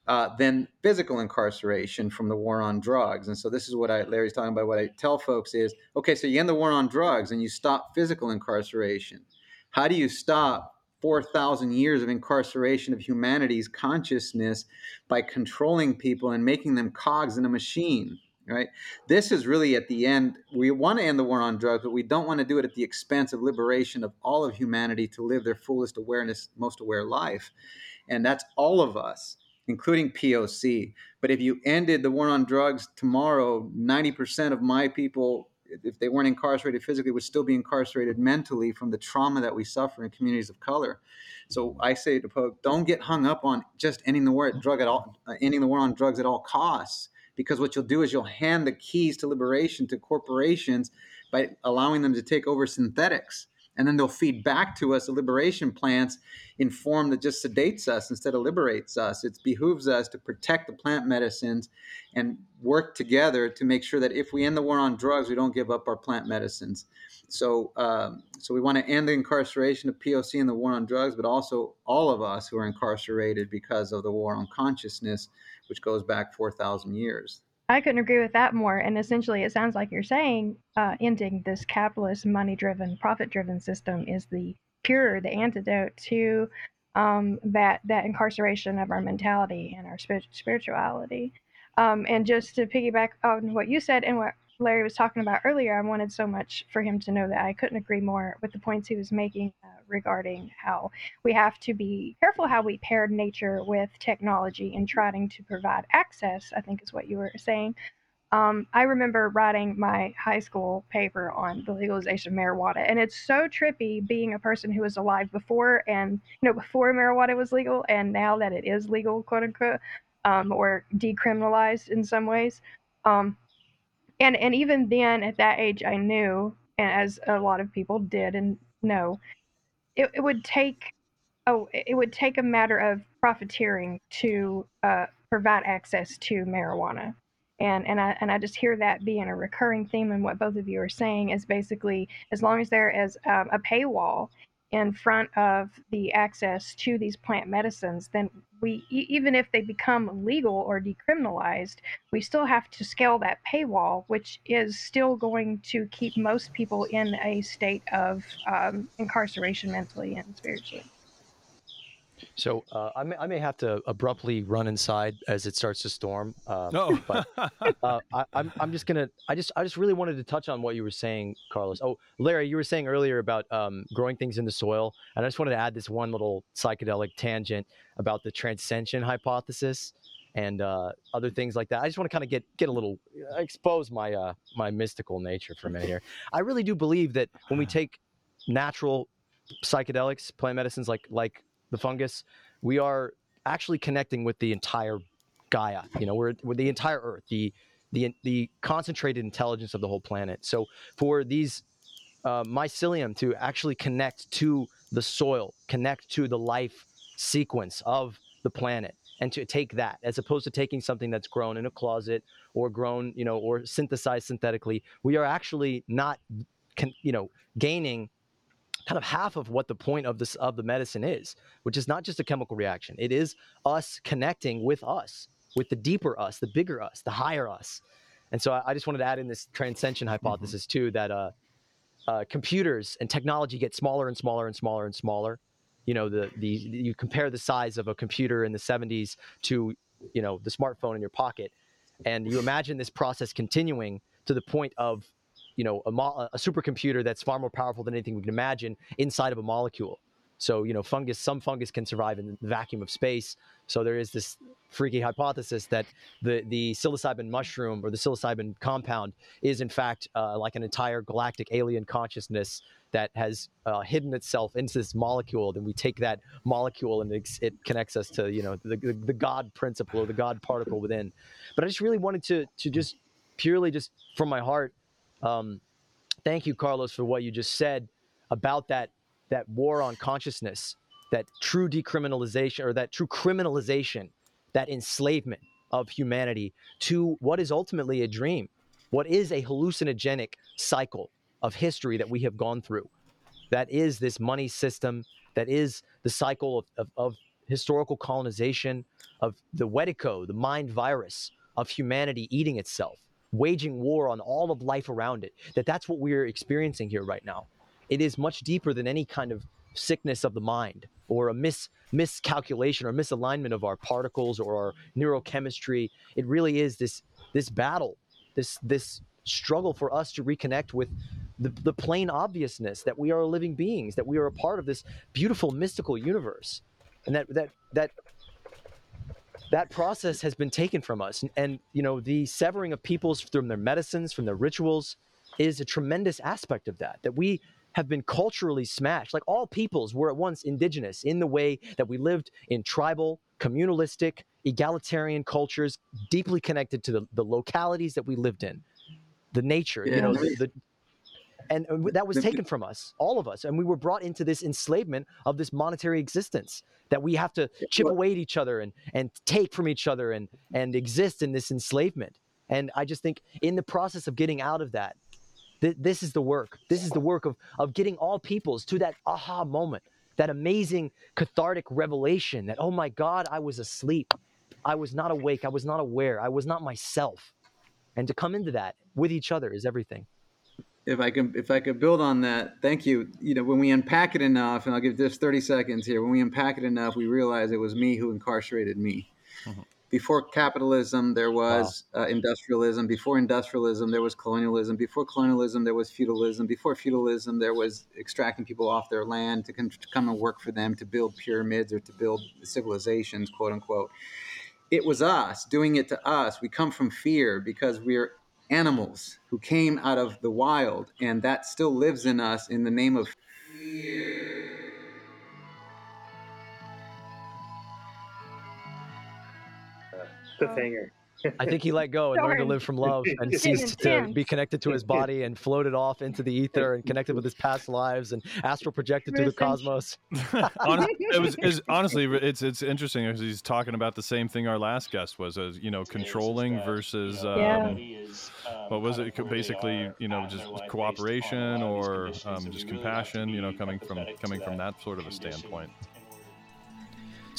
uh, than physical incarceration from the war on drugs. And so this is what I, Larry's talking about. What I tell folks is, okay, so you end the war on drugs and you stop physical incarceration. How do you stop 4,000 years of incarceration of humanity's consciousness by controlling people and making them cogs in a machine? right? This is really at the end. We want to end the war on drugs, but we don't want to do it at the expense of liberation of all of humanity to live their fullest awareness, most aware life. And that's all of us, including POC. But if you ended the war on drugs tomorrow, 90% of my people, if they weren't incarcerated physically, would still be incarcerated mentally from the trauma that we suffer in communities of color. So I say to folks, don't get hung up on just ending the war drug at all, uh, ending the war on drugs at all costs because what you'll do is you'll hand the keys to liberation to corporations by allowing them to take over synthetics and then they'll feed back to us the liberation plants in form that just sedates us instead of liberates us. It behooves us to protect the plant medicines and work together to make sure that if we end the war on drugs, we don't give up our plant medicines. So, um, so we want to end the incarceration of POC and the war on drugs, but also all of us who are incarcerated because of the war on consciousness which goes back 4,000 years. I couldn't agree with that more. And essentially, it sounds like you're saying uh, ending this capitalist, money driven, profit driven system is the cure, the antidote to um, that, that incarceration of our mentality and our spirituality. Um, and just to piggyback on what you said and what Larry was talking about earlier, I wanted so much for him to know that I couldn't agree more with the points he was making uh, regarding how we have to be careful how we pair nature with technology in trying to provide access, I think is what you were saying. Um, I remember writing my high school paper on the legalization of marijuana, and it's so trippy being a person who was alive before and you know before marijuana was legal, and now that it is legal, quote unquote, um, or decriminalized in some ways. Um, and and even then at that age i knew and as a lot of people did and know it, it would take oh it would take a matter of profiteering to uh, provide access to marijuana. And and I and I just hear that being a recurring theme in what both of you are saying is basically as long as there is um, a paywall in front of the access to these plant medicines, then we even if they become legal or decriminalized, we still have to scale that paywall, which is still going to keep most people in a state of um, incarceration mentally and spiritually. So uh, I, may, I may have to abruptly run inside as it starts to storm. Uh, no, but uh, I, am I'm, I'm just gonna. I just I just really wanted to touch on what you were saying, Carlos. Oh, Larry, you were saying earlier about um, growing things in the soil, and I just wanted to add this one little psychedelic tangent about the transcension hypothesis and uh, other things like that. I just want to kind of get get a little expose my uh, my mystical nature for a minute here. I really do believe that when we take natural psychedelics, plant medicines like like the fungus, we are actually connecting with the entire Gaia. You know, we're, we're the entire Earth, the the the concentrated intelligence of the whole planet. So for these uh, mycelium to actually connect to the soil, connect to the life sequence of the planet, and to take that as opposed to taking something that's grown in a closet or grown, you know, or synthesized synthetically, we are actually not, you know, gaining kind of half of what the point of this of the medicine is, which is not just a chemical reaction. It is us connecting with us, with the deeper us, the bigger us, the higher us. And so I, I just wanted to add in this transcension mm-hmm. hypothesis mm-hmm. too that uh, uh, computers and technology get smaller and smaller and smaller and smaller. You know, the the you compare the size of a computer in the 70s to you know the smartphone in your pocket, and you imagine this process continuing to the point of you know a, mo- a supercomputer that's far more powerful than anything we can imagine inside of a molecule. So you know, fungus. Some fungus can survive in the vacuum of space. So there is this freaky hypothesis that the the psilocybin mushroom or the psilocybin compound is in fact uh, like an entire galactic alien consciousness that has uh, hidden itself into this molecule. Then we take that molecule and it, it connects us to you know the, the, the God principle or the God particle within. But I just really wanted to to just purely just from my heart um, thank you, Carlos, for what you just said about that that war on consciousness, that true decriminalization or that true criminalization, that enslavement of humanity to what is ultimately a dream, what is a hallucinogenic cycle of history that we have gone through. That is this money system, that is the cycle of, of, of historical colonization, of the Wetiko, the mind virus of humanity eating itself waging war on all of life around it. That that's what we're experiencing here right now. It is much deeper than any kind of sickness of the mind or a mis miscalculation or misalignment of our particles or our neurochemistry. It really is this this battle, this this struggle for us to reconnect with the, the plain obviousness that we are living beings, that we are a part of this beautiful mystical universe. And that that that that process has been taken from us. And, and, you know the severing of peoples from their medicines from their rituals is a tremendous aspect of that that we have been culturally smashed. Like all peoples were at once indigenous in the way that we lived in tribal communalistic egalitarian cultures deeply connected to the, the localities that we lived in. The nature yeah. you know the, the and that was taken from us all of us and we were brought into this enslavement of this monetary existence that we have to chip away at each other and and take from each other and and exist in this enslavement. And i just think in the process of getting out of that th- this is the work. This is the work of of getting all peoples to that aha moment that amazing cathartic revelation that oh my god i was asleep. I was not awake. I was not aware. I was not myself. And to come into that with each other is everything if I can if I could build on that, thank you. You know, when we unpack it enough, and I'll give this 30 seconds here. When we unpack it enough, we realize it was me who incarcerated me. Mm-hmm. Before capitalism, there was wow. uh, industrialism. Before industrialism, there was colonialism. Before colonialism, there was feudalism. Before feudalism, there was extracting people off their land to, con- to come and work for them to build pyramids or to build civilizations, quote unquote. It was us doing it to us. We come from fear because we're animals who came out of the wild, and that still lives in us in the name of fear. Cliffhanger. I think he let go and learned to live from love and ceased to be connected to his body and floated off into the ether and connected with his past lives and astral projected through the cosmos. honestly, it was, it was, honestly, it's it's interesting because he's talking about the same thing our last guest was, as you know, controlling versus um, yeah. what was it? Basically, you know, just cooperation or um, just compassion. You know, coming from coming from that sort of a standpoint.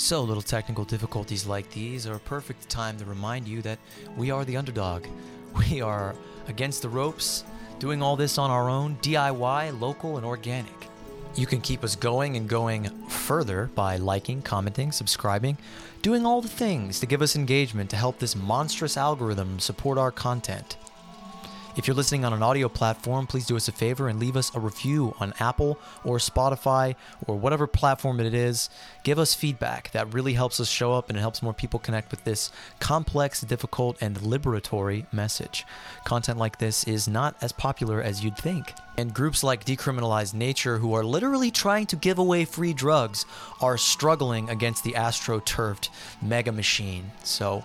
So, little technical difficulties like these are a perfect time to remind you that we are the underdog. We are against the ropes, doing all this on our own, DIY, local, and organic. You can keep us going and going further by liking, commenting, subscribing, doing all the things to give us engagement to help this monstrous algorithm support our content. If you're listening on an audio platform, please do us a favor and leave us a review on Apple or Spotify or whatever platform it is. Give us feedback. That really helps us show up and it helps more people connect with this complex, difficult, and liberatory message. Content like this is not as popular as you'd think. And groups like Decriminalize Nature, who are literally trying to give away free drugs, are struggling against the astroturfed mega machine. So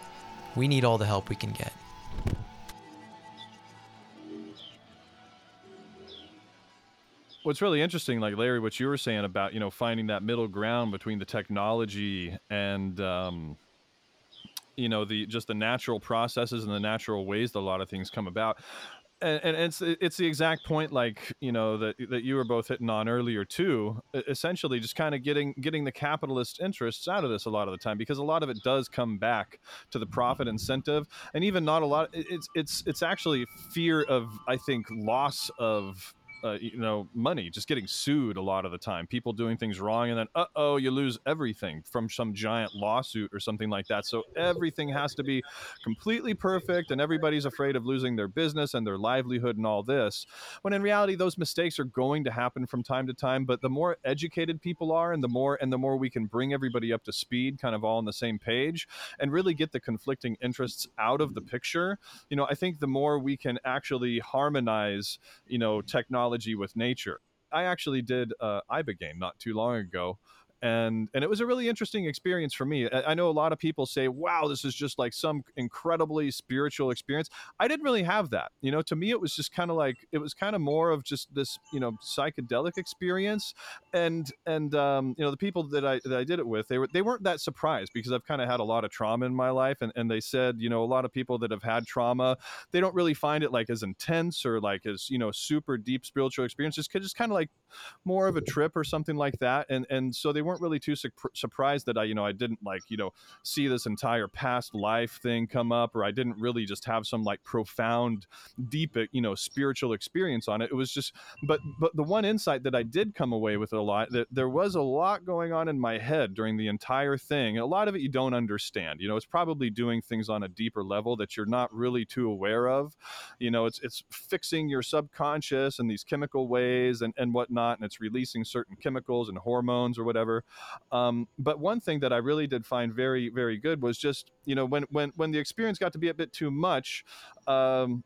we need all the help we can get. What's really interesting like larry what you were saying about you know finding that middle ground between the technology and um, you know the just the natural processes and the natural ways that a lot of things come about. And, and it's it's the exact point like you know that that you were both hitting on earlier too essentially just kind of getting getting the capitalist interests out of this a lot of the time because a lot of it does come back to the profit incentive. And even not a lot it's it's it's actually fear of i think loss of uh, you know money just getting sued a lot of the time people doing things wrong and then uh-oh you lose everything from some giant lawsuit or something like that. So everything has to be completely perfect and everybody's afraid of losing their business and their livelihood and all this when in reality those mistakes are going to happen from time to time but the more educated people are and the more and the more we can bring everybody up to speed kind of all on the same page and really get the conflicting interests out of the picture you know i think the more we can actually harmonize you know technology technology with nature. I actually did uh, Ibogaine not too long ago, and and it was a really interesting experience for me. I, I know a lot of people say, "Wow, this is just like some incredibly spiritual experience." I didn't really have that. You know, to me, it was just kind of like it was kind of more of just this, you know, psychedelic experience. And and um, you know, the people that I that I did it with, they were they weren't that surprised because I've kind of had a lot of trauma in my life, and and they said, you know, a lot of people that have had trauma, they don't really find it like as intense or like as you know super deep spiritual experiences. Just kind of like more of a trip or something like that. And and so they weren't really too su- surprised that I, you know, I didn't like, you know, see this entire past life thing come up, or I didn't really just have some like profound, deep, eh, you know, spiritual experience on it. It was just, but but the one insight that I did come away with a lot that there was a lot going on in my head during the entire thing. And a lot of it you don't understand. You know, it's probably doing things on a deeper level that you're not really too aware of. You know, it's it's fixing your subconscious and these chemical ways and and whatnot, and it's releasing certain chemicals and hormones or whatever. Um, but one thing that I really did find very, very good was just, you know, when when when the experience got to be a bit too much, um,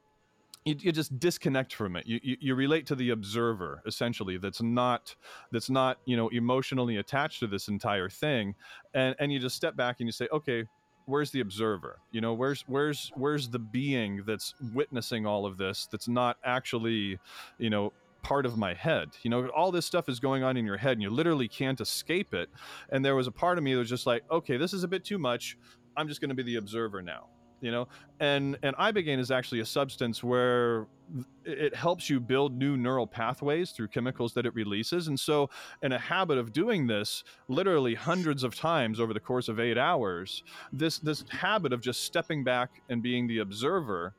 you, you, just disconnect from it. You, you, you relate to the observer essentially. That's not that's not you know emotionally attached to this entire thing, and and you just step back and you say, okay, where's the observer? You know, where's where's where's the being that's witnessing all of this? That's not actually, you know, part of my head. You know, all this stuff is going on in your head and you literally can't escape it. And there was a part of me that was just like, okay, this is a bit too much. I'm just going to be the observer now. You know, and and ibogaine is actually a substance where it helps you build new neural pathways through chemicals that it releases. And so, in a habit of doing this, literally hundreds of times over the course of eight hours, this this habit of just stepping back and being the observer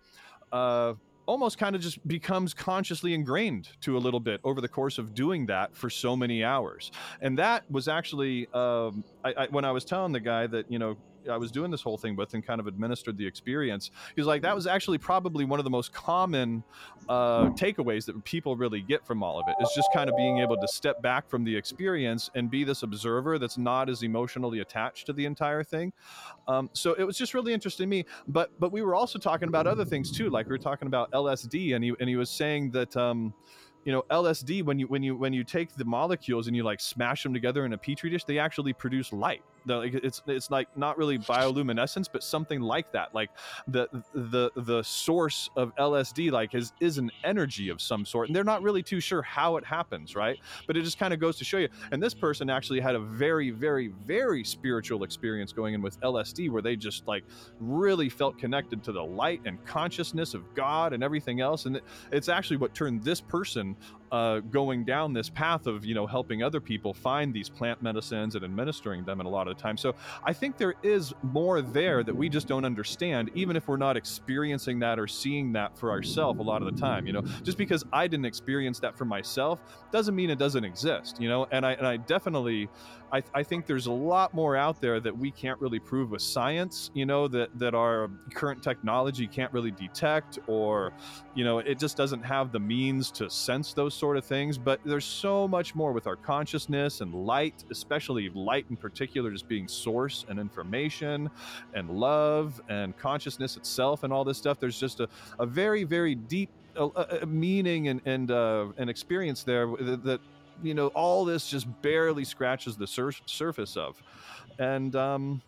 uh, almost kind of just becomes consciously ingrained to a little bit over the course of doing that for so many hours. And that was actually um, I, I, when I was telling the guy that you know I was doing this whole thing with and kind of administered the experience. He was like, that was actually probably one of the most common uh, takeaways that people really get from all of it is just kind of being able to step back from the experience and be this observer that's not as emotionally attached to the entire thing. Um, so it was just really interesting to me. But but we were also talking about other things too, like we were talking about LSD, and he and he was saying that. Um, you know lsd when you when you when you take the molecules and you like smash them together in a petri dish they actually produce light like it's it's like not really bioluminescence but something like that. Like the the the source of lsd like is is an energy of some sort and they're not really too sure how it happens right? But it just kind of goes to show you. And this person actually had a very very very spiritual experience going in with lsd where they just like really felt connected to the light and consciousness of god and everything else and it's actually what turned this person uh, going down this path of you know helping other people find these plant medicines and administering them in a lot of the time so i think there is more there that we just don't understand even if we're not experiencing that or seeing that for ourselves a lot of the time you know? Just because i didn't experience that for myself doesn't mean it doesn't exist you know? And i and i definitely I, I, think there's a lot more out there that we can't really prove with science, you know, that, that our current technology can't really detect, or, you know, it just doesn't have the means to sense those sort of things. But there's so much more with our consciousness and light, especially light in particular, just being source and information and love and consciousness itself and all this stuff. There's just a, a very, very deep uh, uh, meaning and, and, uh, an experience there that, that you know all this just barely scratches the sur- surface of and um,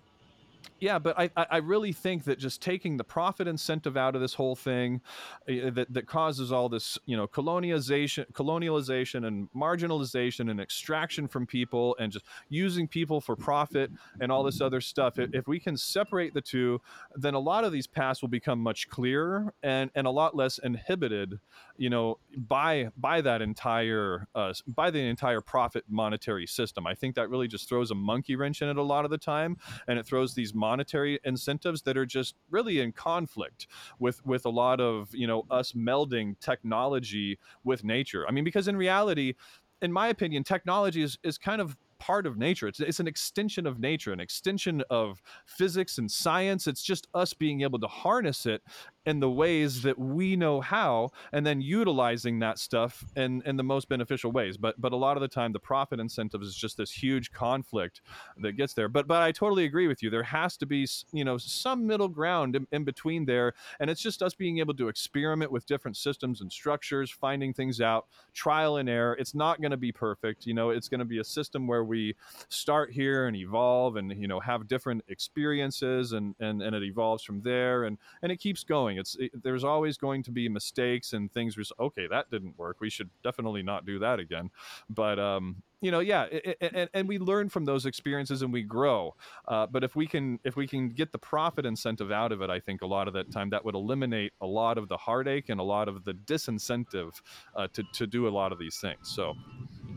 yeah, but I, I really think that just taking the profit incentive out of this whole thing, uh, that, that causes all this, you know, colonialization, colonialization and marginalization and extraction from people, and just using people for profit and all this other stuff. If we can separate the two, then a lot of these paths will become much clearer and and a lot less inhibited, you know, by by that entire uh, by the entire profit monetary system. I think that really just throws a monkey wrench in it a lot of the time, and it throws these monetary incentives that are just really in conflict with with a lot of you know us melding technology with nature. I mean, because in reality, in my opinion, technology is is kind of part of nature. It's, it's an extension of nature, an extension of physics and science. It's just us being able to harness it in the ways that we know how and then utilizing that stuff in, in the most beneficial ways. But but a lot of the time the profit incentive is just this huge conflict that gets there. But but i totally agree with you. There has to be you know some middle ground in, in between there. And it's just us being able to experiment with different systems and structures finding things out trial and error. It's not going to be perfect. You know it's going to be a system where we start here and evolve and you know have different experiences and and, and it evolves from there and and it keeps going It's it, there's always going to be mistakes and things. Where okay, that didn't work. We should definitely not do that again. But um, you know, yeah, it, it, and, and we learn from those experiences and we grow. Uh, but if we can if we can get the profit incentive out of it, I think a lot of that time that would eliminate a lot of the heartache and a lot of the disincentive uh, to to do a lot of these things. So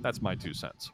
that's my two cents.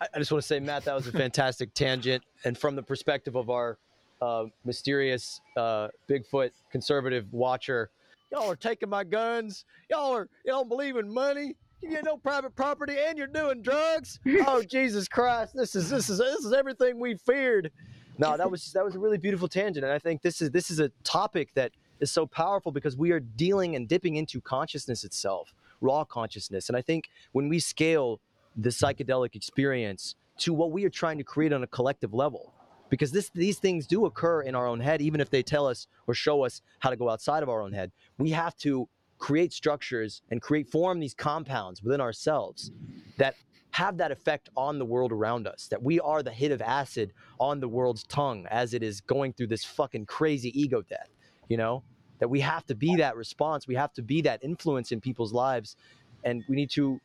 I just want to say, Matt, that was a fantastic tangent. And from the perspective of our uh, mysterious uh, Bigfoot conservative watcher. Y'all are taking my guns. Y'all are don't believe in money. You get no private property, and you're doing drugs. oh Jesus Christ! This is this is this is everything we feared. No, that was that was a really beautiful tangent, and I think this is this is a topic that is so powerful because we are dealing and dipping into consciousness itself, raw consciousness, and I think when we scale the psychedelic experience to what we are trying to create on a collective level, because this these things do occur in our own head even if they tell us or show us how to go outside of our own head. We have to create structures and create form these compounds within ourselves that have that effect on the world around us that we are the hit of acid on the world's tongue as it is going through this fucking crazy ego death you know? That we have to be that response. We have to be that influence in people's lives. And we need to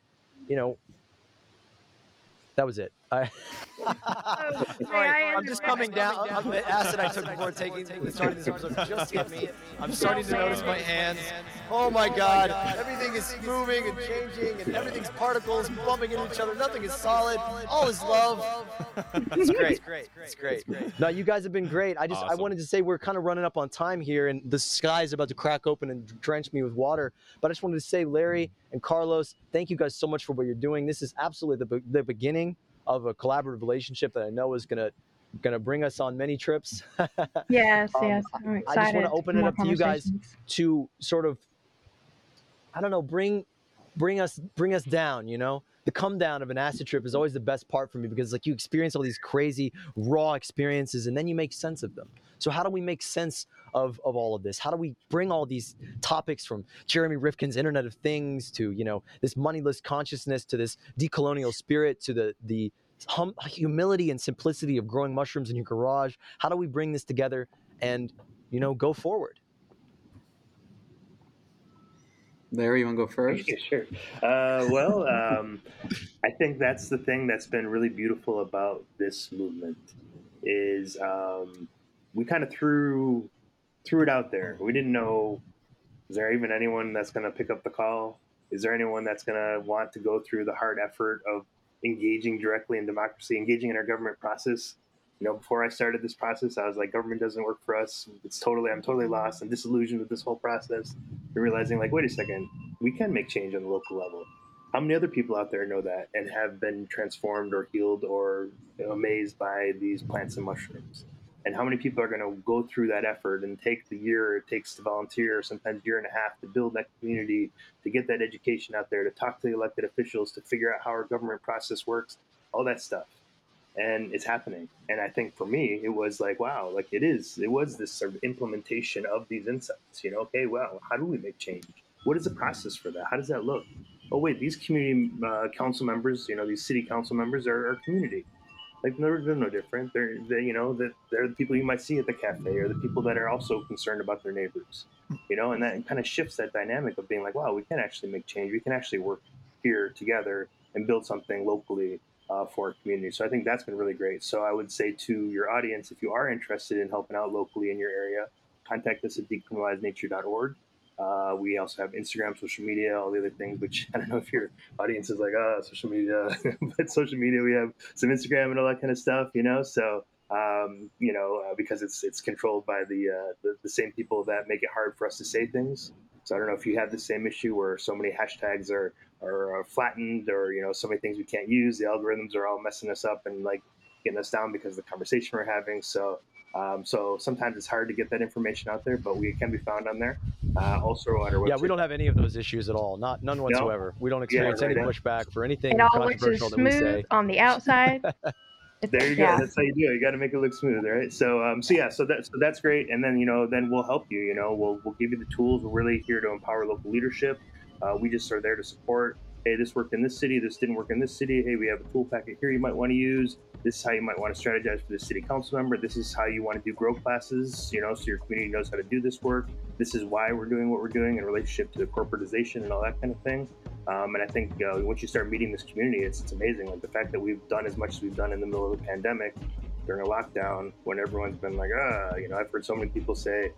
you know that was it I, Oh, Sorry, I'm just coming down. I'm, the acid I took before taking starting this episode just hit me. I'm starting to notice my hands. Oh my oh God! Everything is moving and changing, and everything's particles bumping into each other. Nothing is solid. All is love. It's great. It's great. It's great. No, you guys have been great. I just I wanted to say we're kind of running up on time here, and the sky is about to crack open and drench me with water. But I just wanted to say, Larry and Carlos, thank you guys so much for what you're doing. This is absolutely the, be- the beginning of a collaborative relationship that I know is gonna gonna bring us on many trips. Yes, Um, yes. I'm I just want to open it up to you guys to sort of I don't know, bring bring us bring us down, you know? The come down of an acid trip is always the best part for me because like you experience all these crazy raw experiences and then you make sense of them. So how do we make sense of, of all of this? How do we bring all these topics from Jeremy Rifkin's Internet of Things to, you know, this moneyless consciousness to this decolonial spirit to the the hum- humility and simplicity of growing mushrooms in your garage? How do we bring this together and, you know, go forward? Larry, you want to go first? Sure. Uh, well, um, I think that's the thing that's been really beautiful about this movement is um, we kind of threw threw it out there. We didn't know is there even anyone that's going to pick up the call Is there anyone that's going to want to go through the hard effort of engaging directly in democracy, engaging in our government process? You know, before I started this process, I was like, government doesn't work for us. It's totally, I'm totally lost and disillusioned with this whole process. And realizing, like, wait a second, we can make change on the local level. How many other people out there know that and have been transformed or healed or you know, amazed by these plants and mushrooms? and how many people are going to go through that effort and take the year it takes to volunteer, sometimes year and a half to build that community, to get that education out there, to talk to the elected officials, to figure out how our government process works, all that stuff. And it's happening. And I think for me, it was like, wow, like it is, it was this sort of implementation of these insights. You know, okay, well, how do we make change? What is the process for that? How does that look? Oh, wait, these community uh, council members, you know, these city council members are, are community like they're, they're no different. They're they, you know that they're the people you might see at the cafe or the people that are also concerned about their neighbors. You know, and that kind of shifts that dynamic of being like, wow, we can actually make change. We can actually work here together and build something locally uh, for our community. So I think that's been really great. So I would say to your audience, if you are interested in helping out locally in your area, contact us at decriminalizenature.org. Uh, we also have Instagram, social media, all the other things, which I don't know if your audience is like, oh, social media, but social media, we have some Instagram and all that kind of stuff, you know? So, um, you know, uh, because it's, it's controlled by the, uh, the, the, same people that make it hard for us to say things. So I don't know if you have the same issue where so many hashtags are, are, are flattened or, you know, so many things we can't use. The algorithms are all messing us up and like getting us down because of the conversation we're having. So um, so sometimes it's hard to get that information out there, but we can be found on there. Uh, also on our website. Yeah, we don't have any of those issues at all. Not none whatsoever. No. We don't experience yeah, right, any pushback for anything it all controversial looks as smooth on the outside. there you go. Yeah. That's how you do it. You got to make it look smooth, right? So, um, so yeah, so that's so that's great. And then you know, then we'll help you. You know, we'll we'll give you the tools. We're really here to empower local leadership. Uh, we just are there to support. Hey, this worked in this city. This didn't work in this city. Hey, we have a tool packet here you might want to use this is how you might want to strategize for the city council member. This is how you want to do grow classes, you know, so your community knows how to do this work. This is why we're doing what we're doing in relationship to the corporatization and all that kind of thing. Um, and I think uh, once you start meeting this community, it's, it's amazing. Like the fact that we've done as much as we've done in the middle of the pandemic during a lockdown when everyone's been like, ah, you know, I've heard so many people say,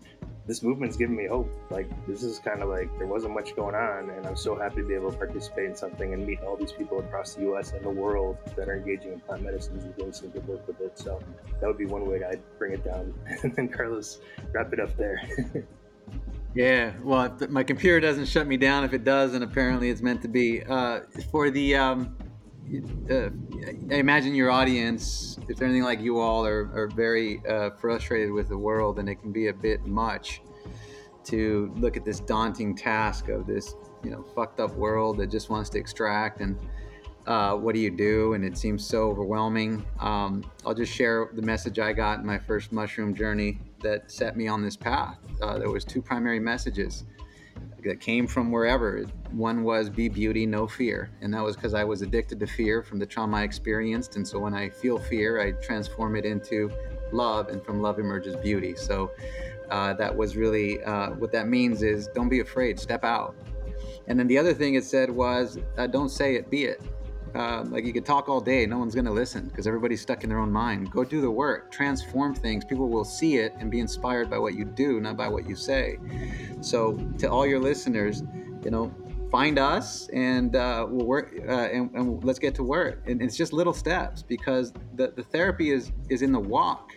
this movement's giving me hope. Like this is kind of like there wasn't much going on, and I'm so happy to be able to participate in something and meet all these people across the U.S. and the world that are engaging in plant medicines and doing some good work with it. So that would be one way I'd bring it down, and then Carlos wrap it up there. yeah, well, my computer doesn't shut me down. If it does, and apparently it's meant to be. Uh, for the um, uh, I imagine your audience, if they're anything like you all, are, are very uh, frustrated with the world, and it can be a bit much to look at this daunting task of this, you know, fucked up world that just wants to extract. And uh, what do you do? And it seems so overwhelming. Um, I'll just share the message I got in my first mushroom journey that set me on this path. Uh, there was two primary messages that came from wherever. One was be beauty, no fear. And that was because I was addicted to fear from the trauma I experienced. And so when I feel fear, I transform it into love, and from love emerges beauty. So uh, that was really uh, what that means is don't be afraid, step out. And then the other thing it said was uh, don't say it, be it. Uh, like you could talk all day, no one's going to listen because everybody's stuck in their own mind. Go do the work, transform things. People will see it and be inspired by what you do, not by what you say. So, to all your listeners, you know, find us and uh, we'll work uh, and, and, let's get to work. And it's just little steps because the, the therapy is is in the walk,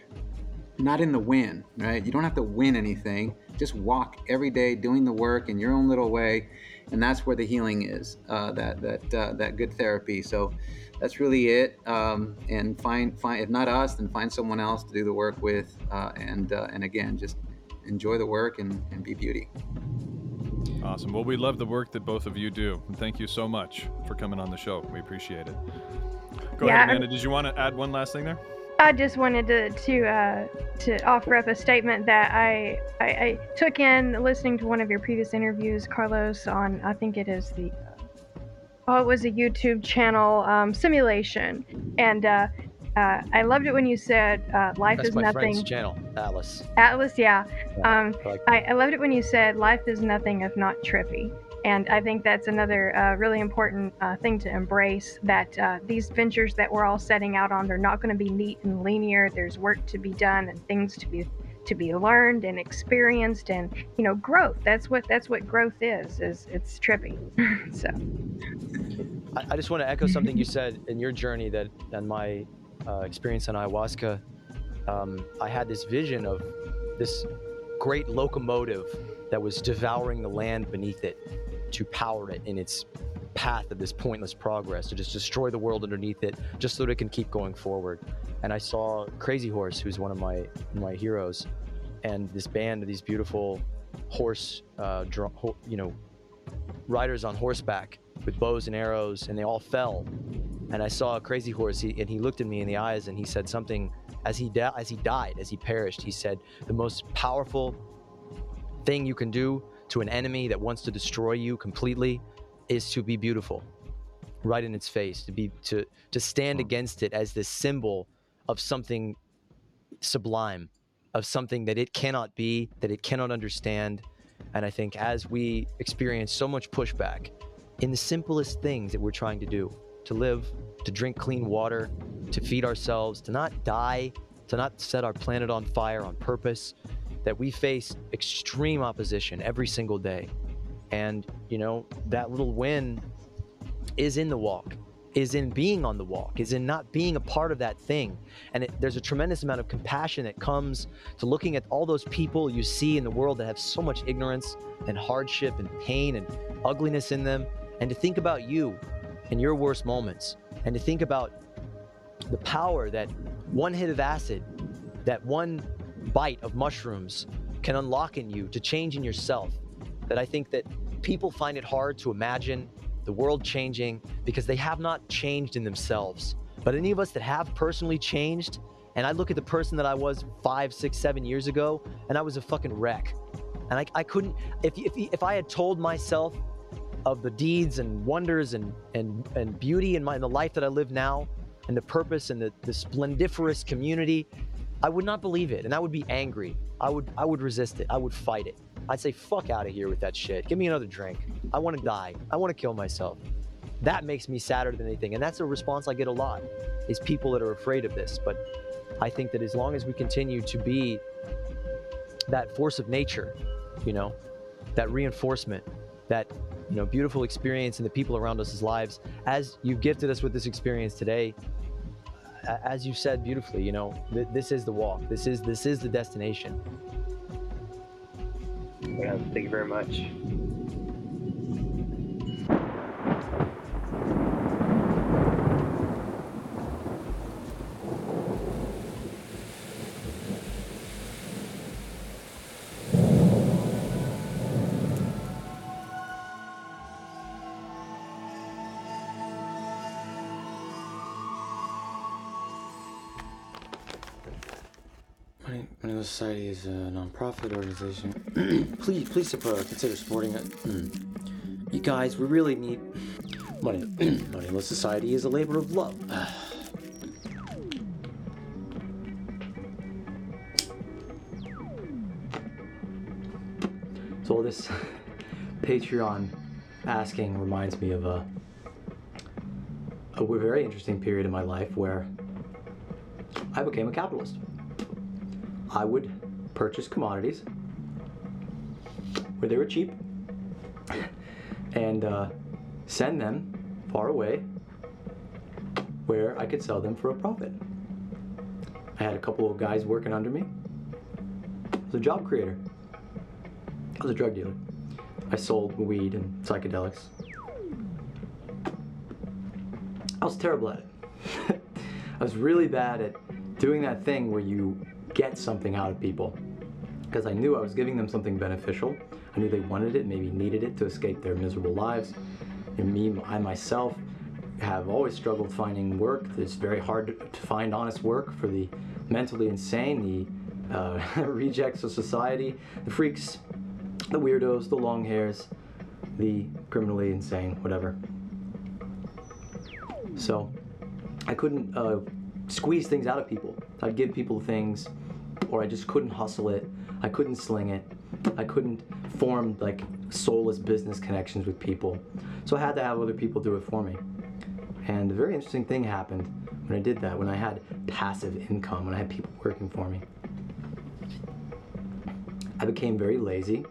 not in the win. Right? You don't have to win anything. Just walk every day, doing the work in your own little way and that's where the healing is. Uh, that that uh, that good therapy. So that's really it. Um, and find find if not us, then find someone else to do the work with. Uh, and uh, and again, just enjoy the work and, and be beauty. Awesome. Well, we love the work that both of you do. And thank you so much for coming on the show. We appreciate it. Go yeah, ahead, Amanda. Did you want to add one last thing there? I just wanted to to uh, to offer up a statement that I, I, I took in listening to one of your previous interviews, Carlos, on I think it is the oh it was a YouTube channel um, simulation, and uh, uh, I loved it when you said uh, life That's is my nothing. Friend's channel, Atlas. Atlas, yeah. yeah um, I, like I, I loved it when you said life is nothing if not trippy. And I think that's another uh, really important uh, thing to embrace that uh, these ventures that we're all setting out on, they're not going to be neat and linear. There's work to be done and things to be to be learned and experienced and you know growth. That's what that's what growth is is it's trippy so. I, I, just want to echo something you said in your journey that and my uh, experience on ayahuasca. Um, i had this vision of this great locomotive that was devouring the land beneath it to power it in its path of this pointless progress to just destroy the world underneath it just so that it can keep going forward. And i saw crazy horse who's one of my my heroes and this band of these beautiful horse uh, you know riders on horseback with bows and arrows and they all fell. And i saw a crazy horse he, and he looked at me in the eyes and he said something as he da- as he died as he perished he said the most powerful thing you can do to an enemy that wants to destroy you completely is to be beautiful right in its face to be to to stand against it as this symbol of something sublime of something that it cannot be that it cannot understand. And i think as we experience so much pushback in the simplest things that we're trying to do to live to drink clean water to feed ourselves to not die to not set our planet on fire on purpose that we face extreme opposition every single day and, you know, that little win is in the walk, is in being on the walk, is in not being a part of that thing. And it, there's a tremendous amount of compassion that comes to looking at all those people you see in the world that have so much ignorance and hardship and pain and ugliness in them, and to think about you in your worst moments, and to think about the power that one hit of acid, that one bite of mushrooms can unlock in you to change in yourself that I think that people find it hard to imagine the world changing because they have not changed in themselves. But any of us that have personally changed, and I look at the person that I was five, six, seven years ago, and I was a fucking wreck. And I, I couldn't, if, if, if I had told myself of the deeds and wonders and, and, and beauty in, my, in the life that I live now, and the purpose and the, the splendiferous community, I would not believe it. And I would be angry. I would, I would resist it. I would fight it. I'd say, fuck out of here with that shit. Give me another drink. I want to die. I want to kill myself. That makes me sadder than anything. And that's a response I get a lot is people that are afraid of this. But I think that as long as we continue to be that force of nature, you know, that reinforcement, that you know, beautiful experience in the people around us' lives, as you've gifted us with this experience today, as you said beautifully, you know, th- this is the walk. This is this is the destination. Yeah, thank you very much. Society is a non-profit organization. please, please uh, consider supporting it. you guys, we really need money. Moneyless Society is a labor of love. so all this Patreon asking reminds me of a, a very interesting period in my life where I became a capitalist. I would purchase commodities where they were cheap and uh, send them far away where I could sell them for a profit. I had a couple of guys working under me. I was a job creator. I was a drug dealer. I sold weed and psychedelics. I was terrible at it. I was really bad at doing that thing where you get something out of people because I knew I was giving them something beneficial. I knew they wanted it, maybe needed it to escape their miserable lives. And me, I myself, have always struggled finding work. It's very hard to find honest work for the mentally insane, the uh, rejects of society, the freaks, the weirdos, the long hairs, the criminally insane, whatever. So I couldn't uh, squeeze things out of people. I'd give people things or I just couldn't hustle it. I couldn't sling it. I couldn't form like soulless business connections with people. So I had to have other people do it for me. And a very interesting thing happened when I did that, when I had passive income, when I had people working for me. I became very lazy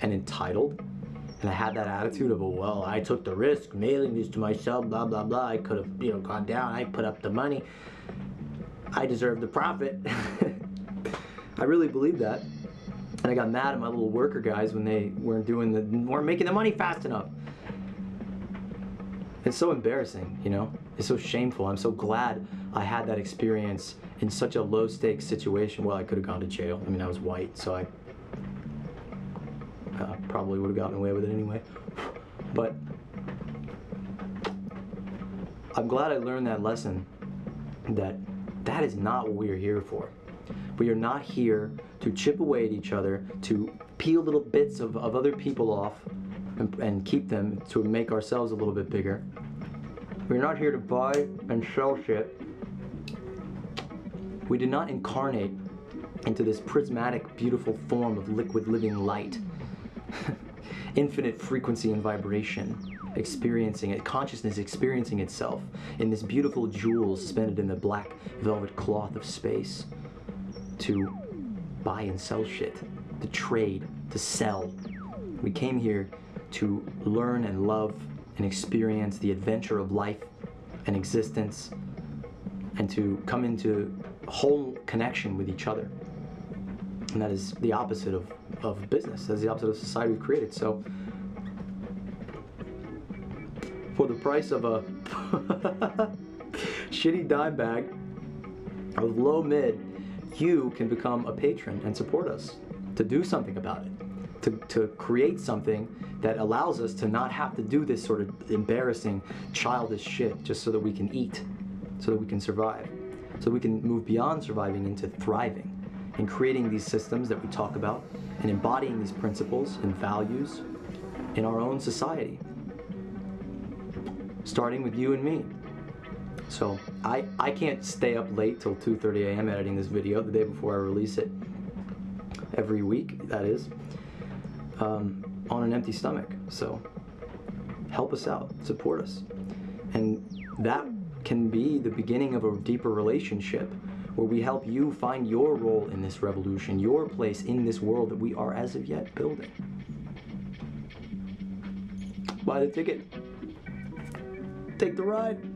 and entitled. And I had that attitude of, well, I took the risk mailing this to myself, blah, blah, blah. I could have, you know, gone down. I put up the money. I deserve the profit. I really believed that. And I got mad at my little worker guys when they weren't doing the, weren't making the money fast enough. It's so embarrassing, you know? It's so shameful. I'm so glad I had that experience in such a low stakes situation. Well, I could have gone to jail. I mean, I was white, so I uh, probably would have gotten away with it anyway. But I'm glad I learned that lesson that that is not what we are here for. We are not here to chip away at each other, to peel little bits of, of other people off and, and keep them to make ourselves a little bit bigger. We're not here to buy and sell shit. We did not incarnate into this prismatic, beautiful form of liquid living light. Infinite frequency and vibration, experiencing it, consciousness experiencing itself in this beautiful jewel suspended in the black velvet cloth of space to buy and sell shit, to trade, to sell. We came here to learn and love and experience the adventure of life and existence and to come into whole connection with each other. And that is the opposite of, of business. That's the opposite of society we've created. So, for the price of a shitty dime bag of low mid, you can become a patron and support us to do something about it, to, to create something that allows us to not have to do this sort of embarrassing, childish shit just so that we can eat, so that we can survive, so we can move beyond surviving into thriving and creating these systems that we talk about and embodying these principles and values in our own society, starting with you and me. So I, I can't stay up late till 2.30 a.m. editing this video the day before I release it every week, that is, um, on an empty stomach. So help us out, support us. And that can be the beginning of a deeper relationship where we help you find your role in this revolution, your place in this world that we are as of yet building. Buy the ticket. Take the ride.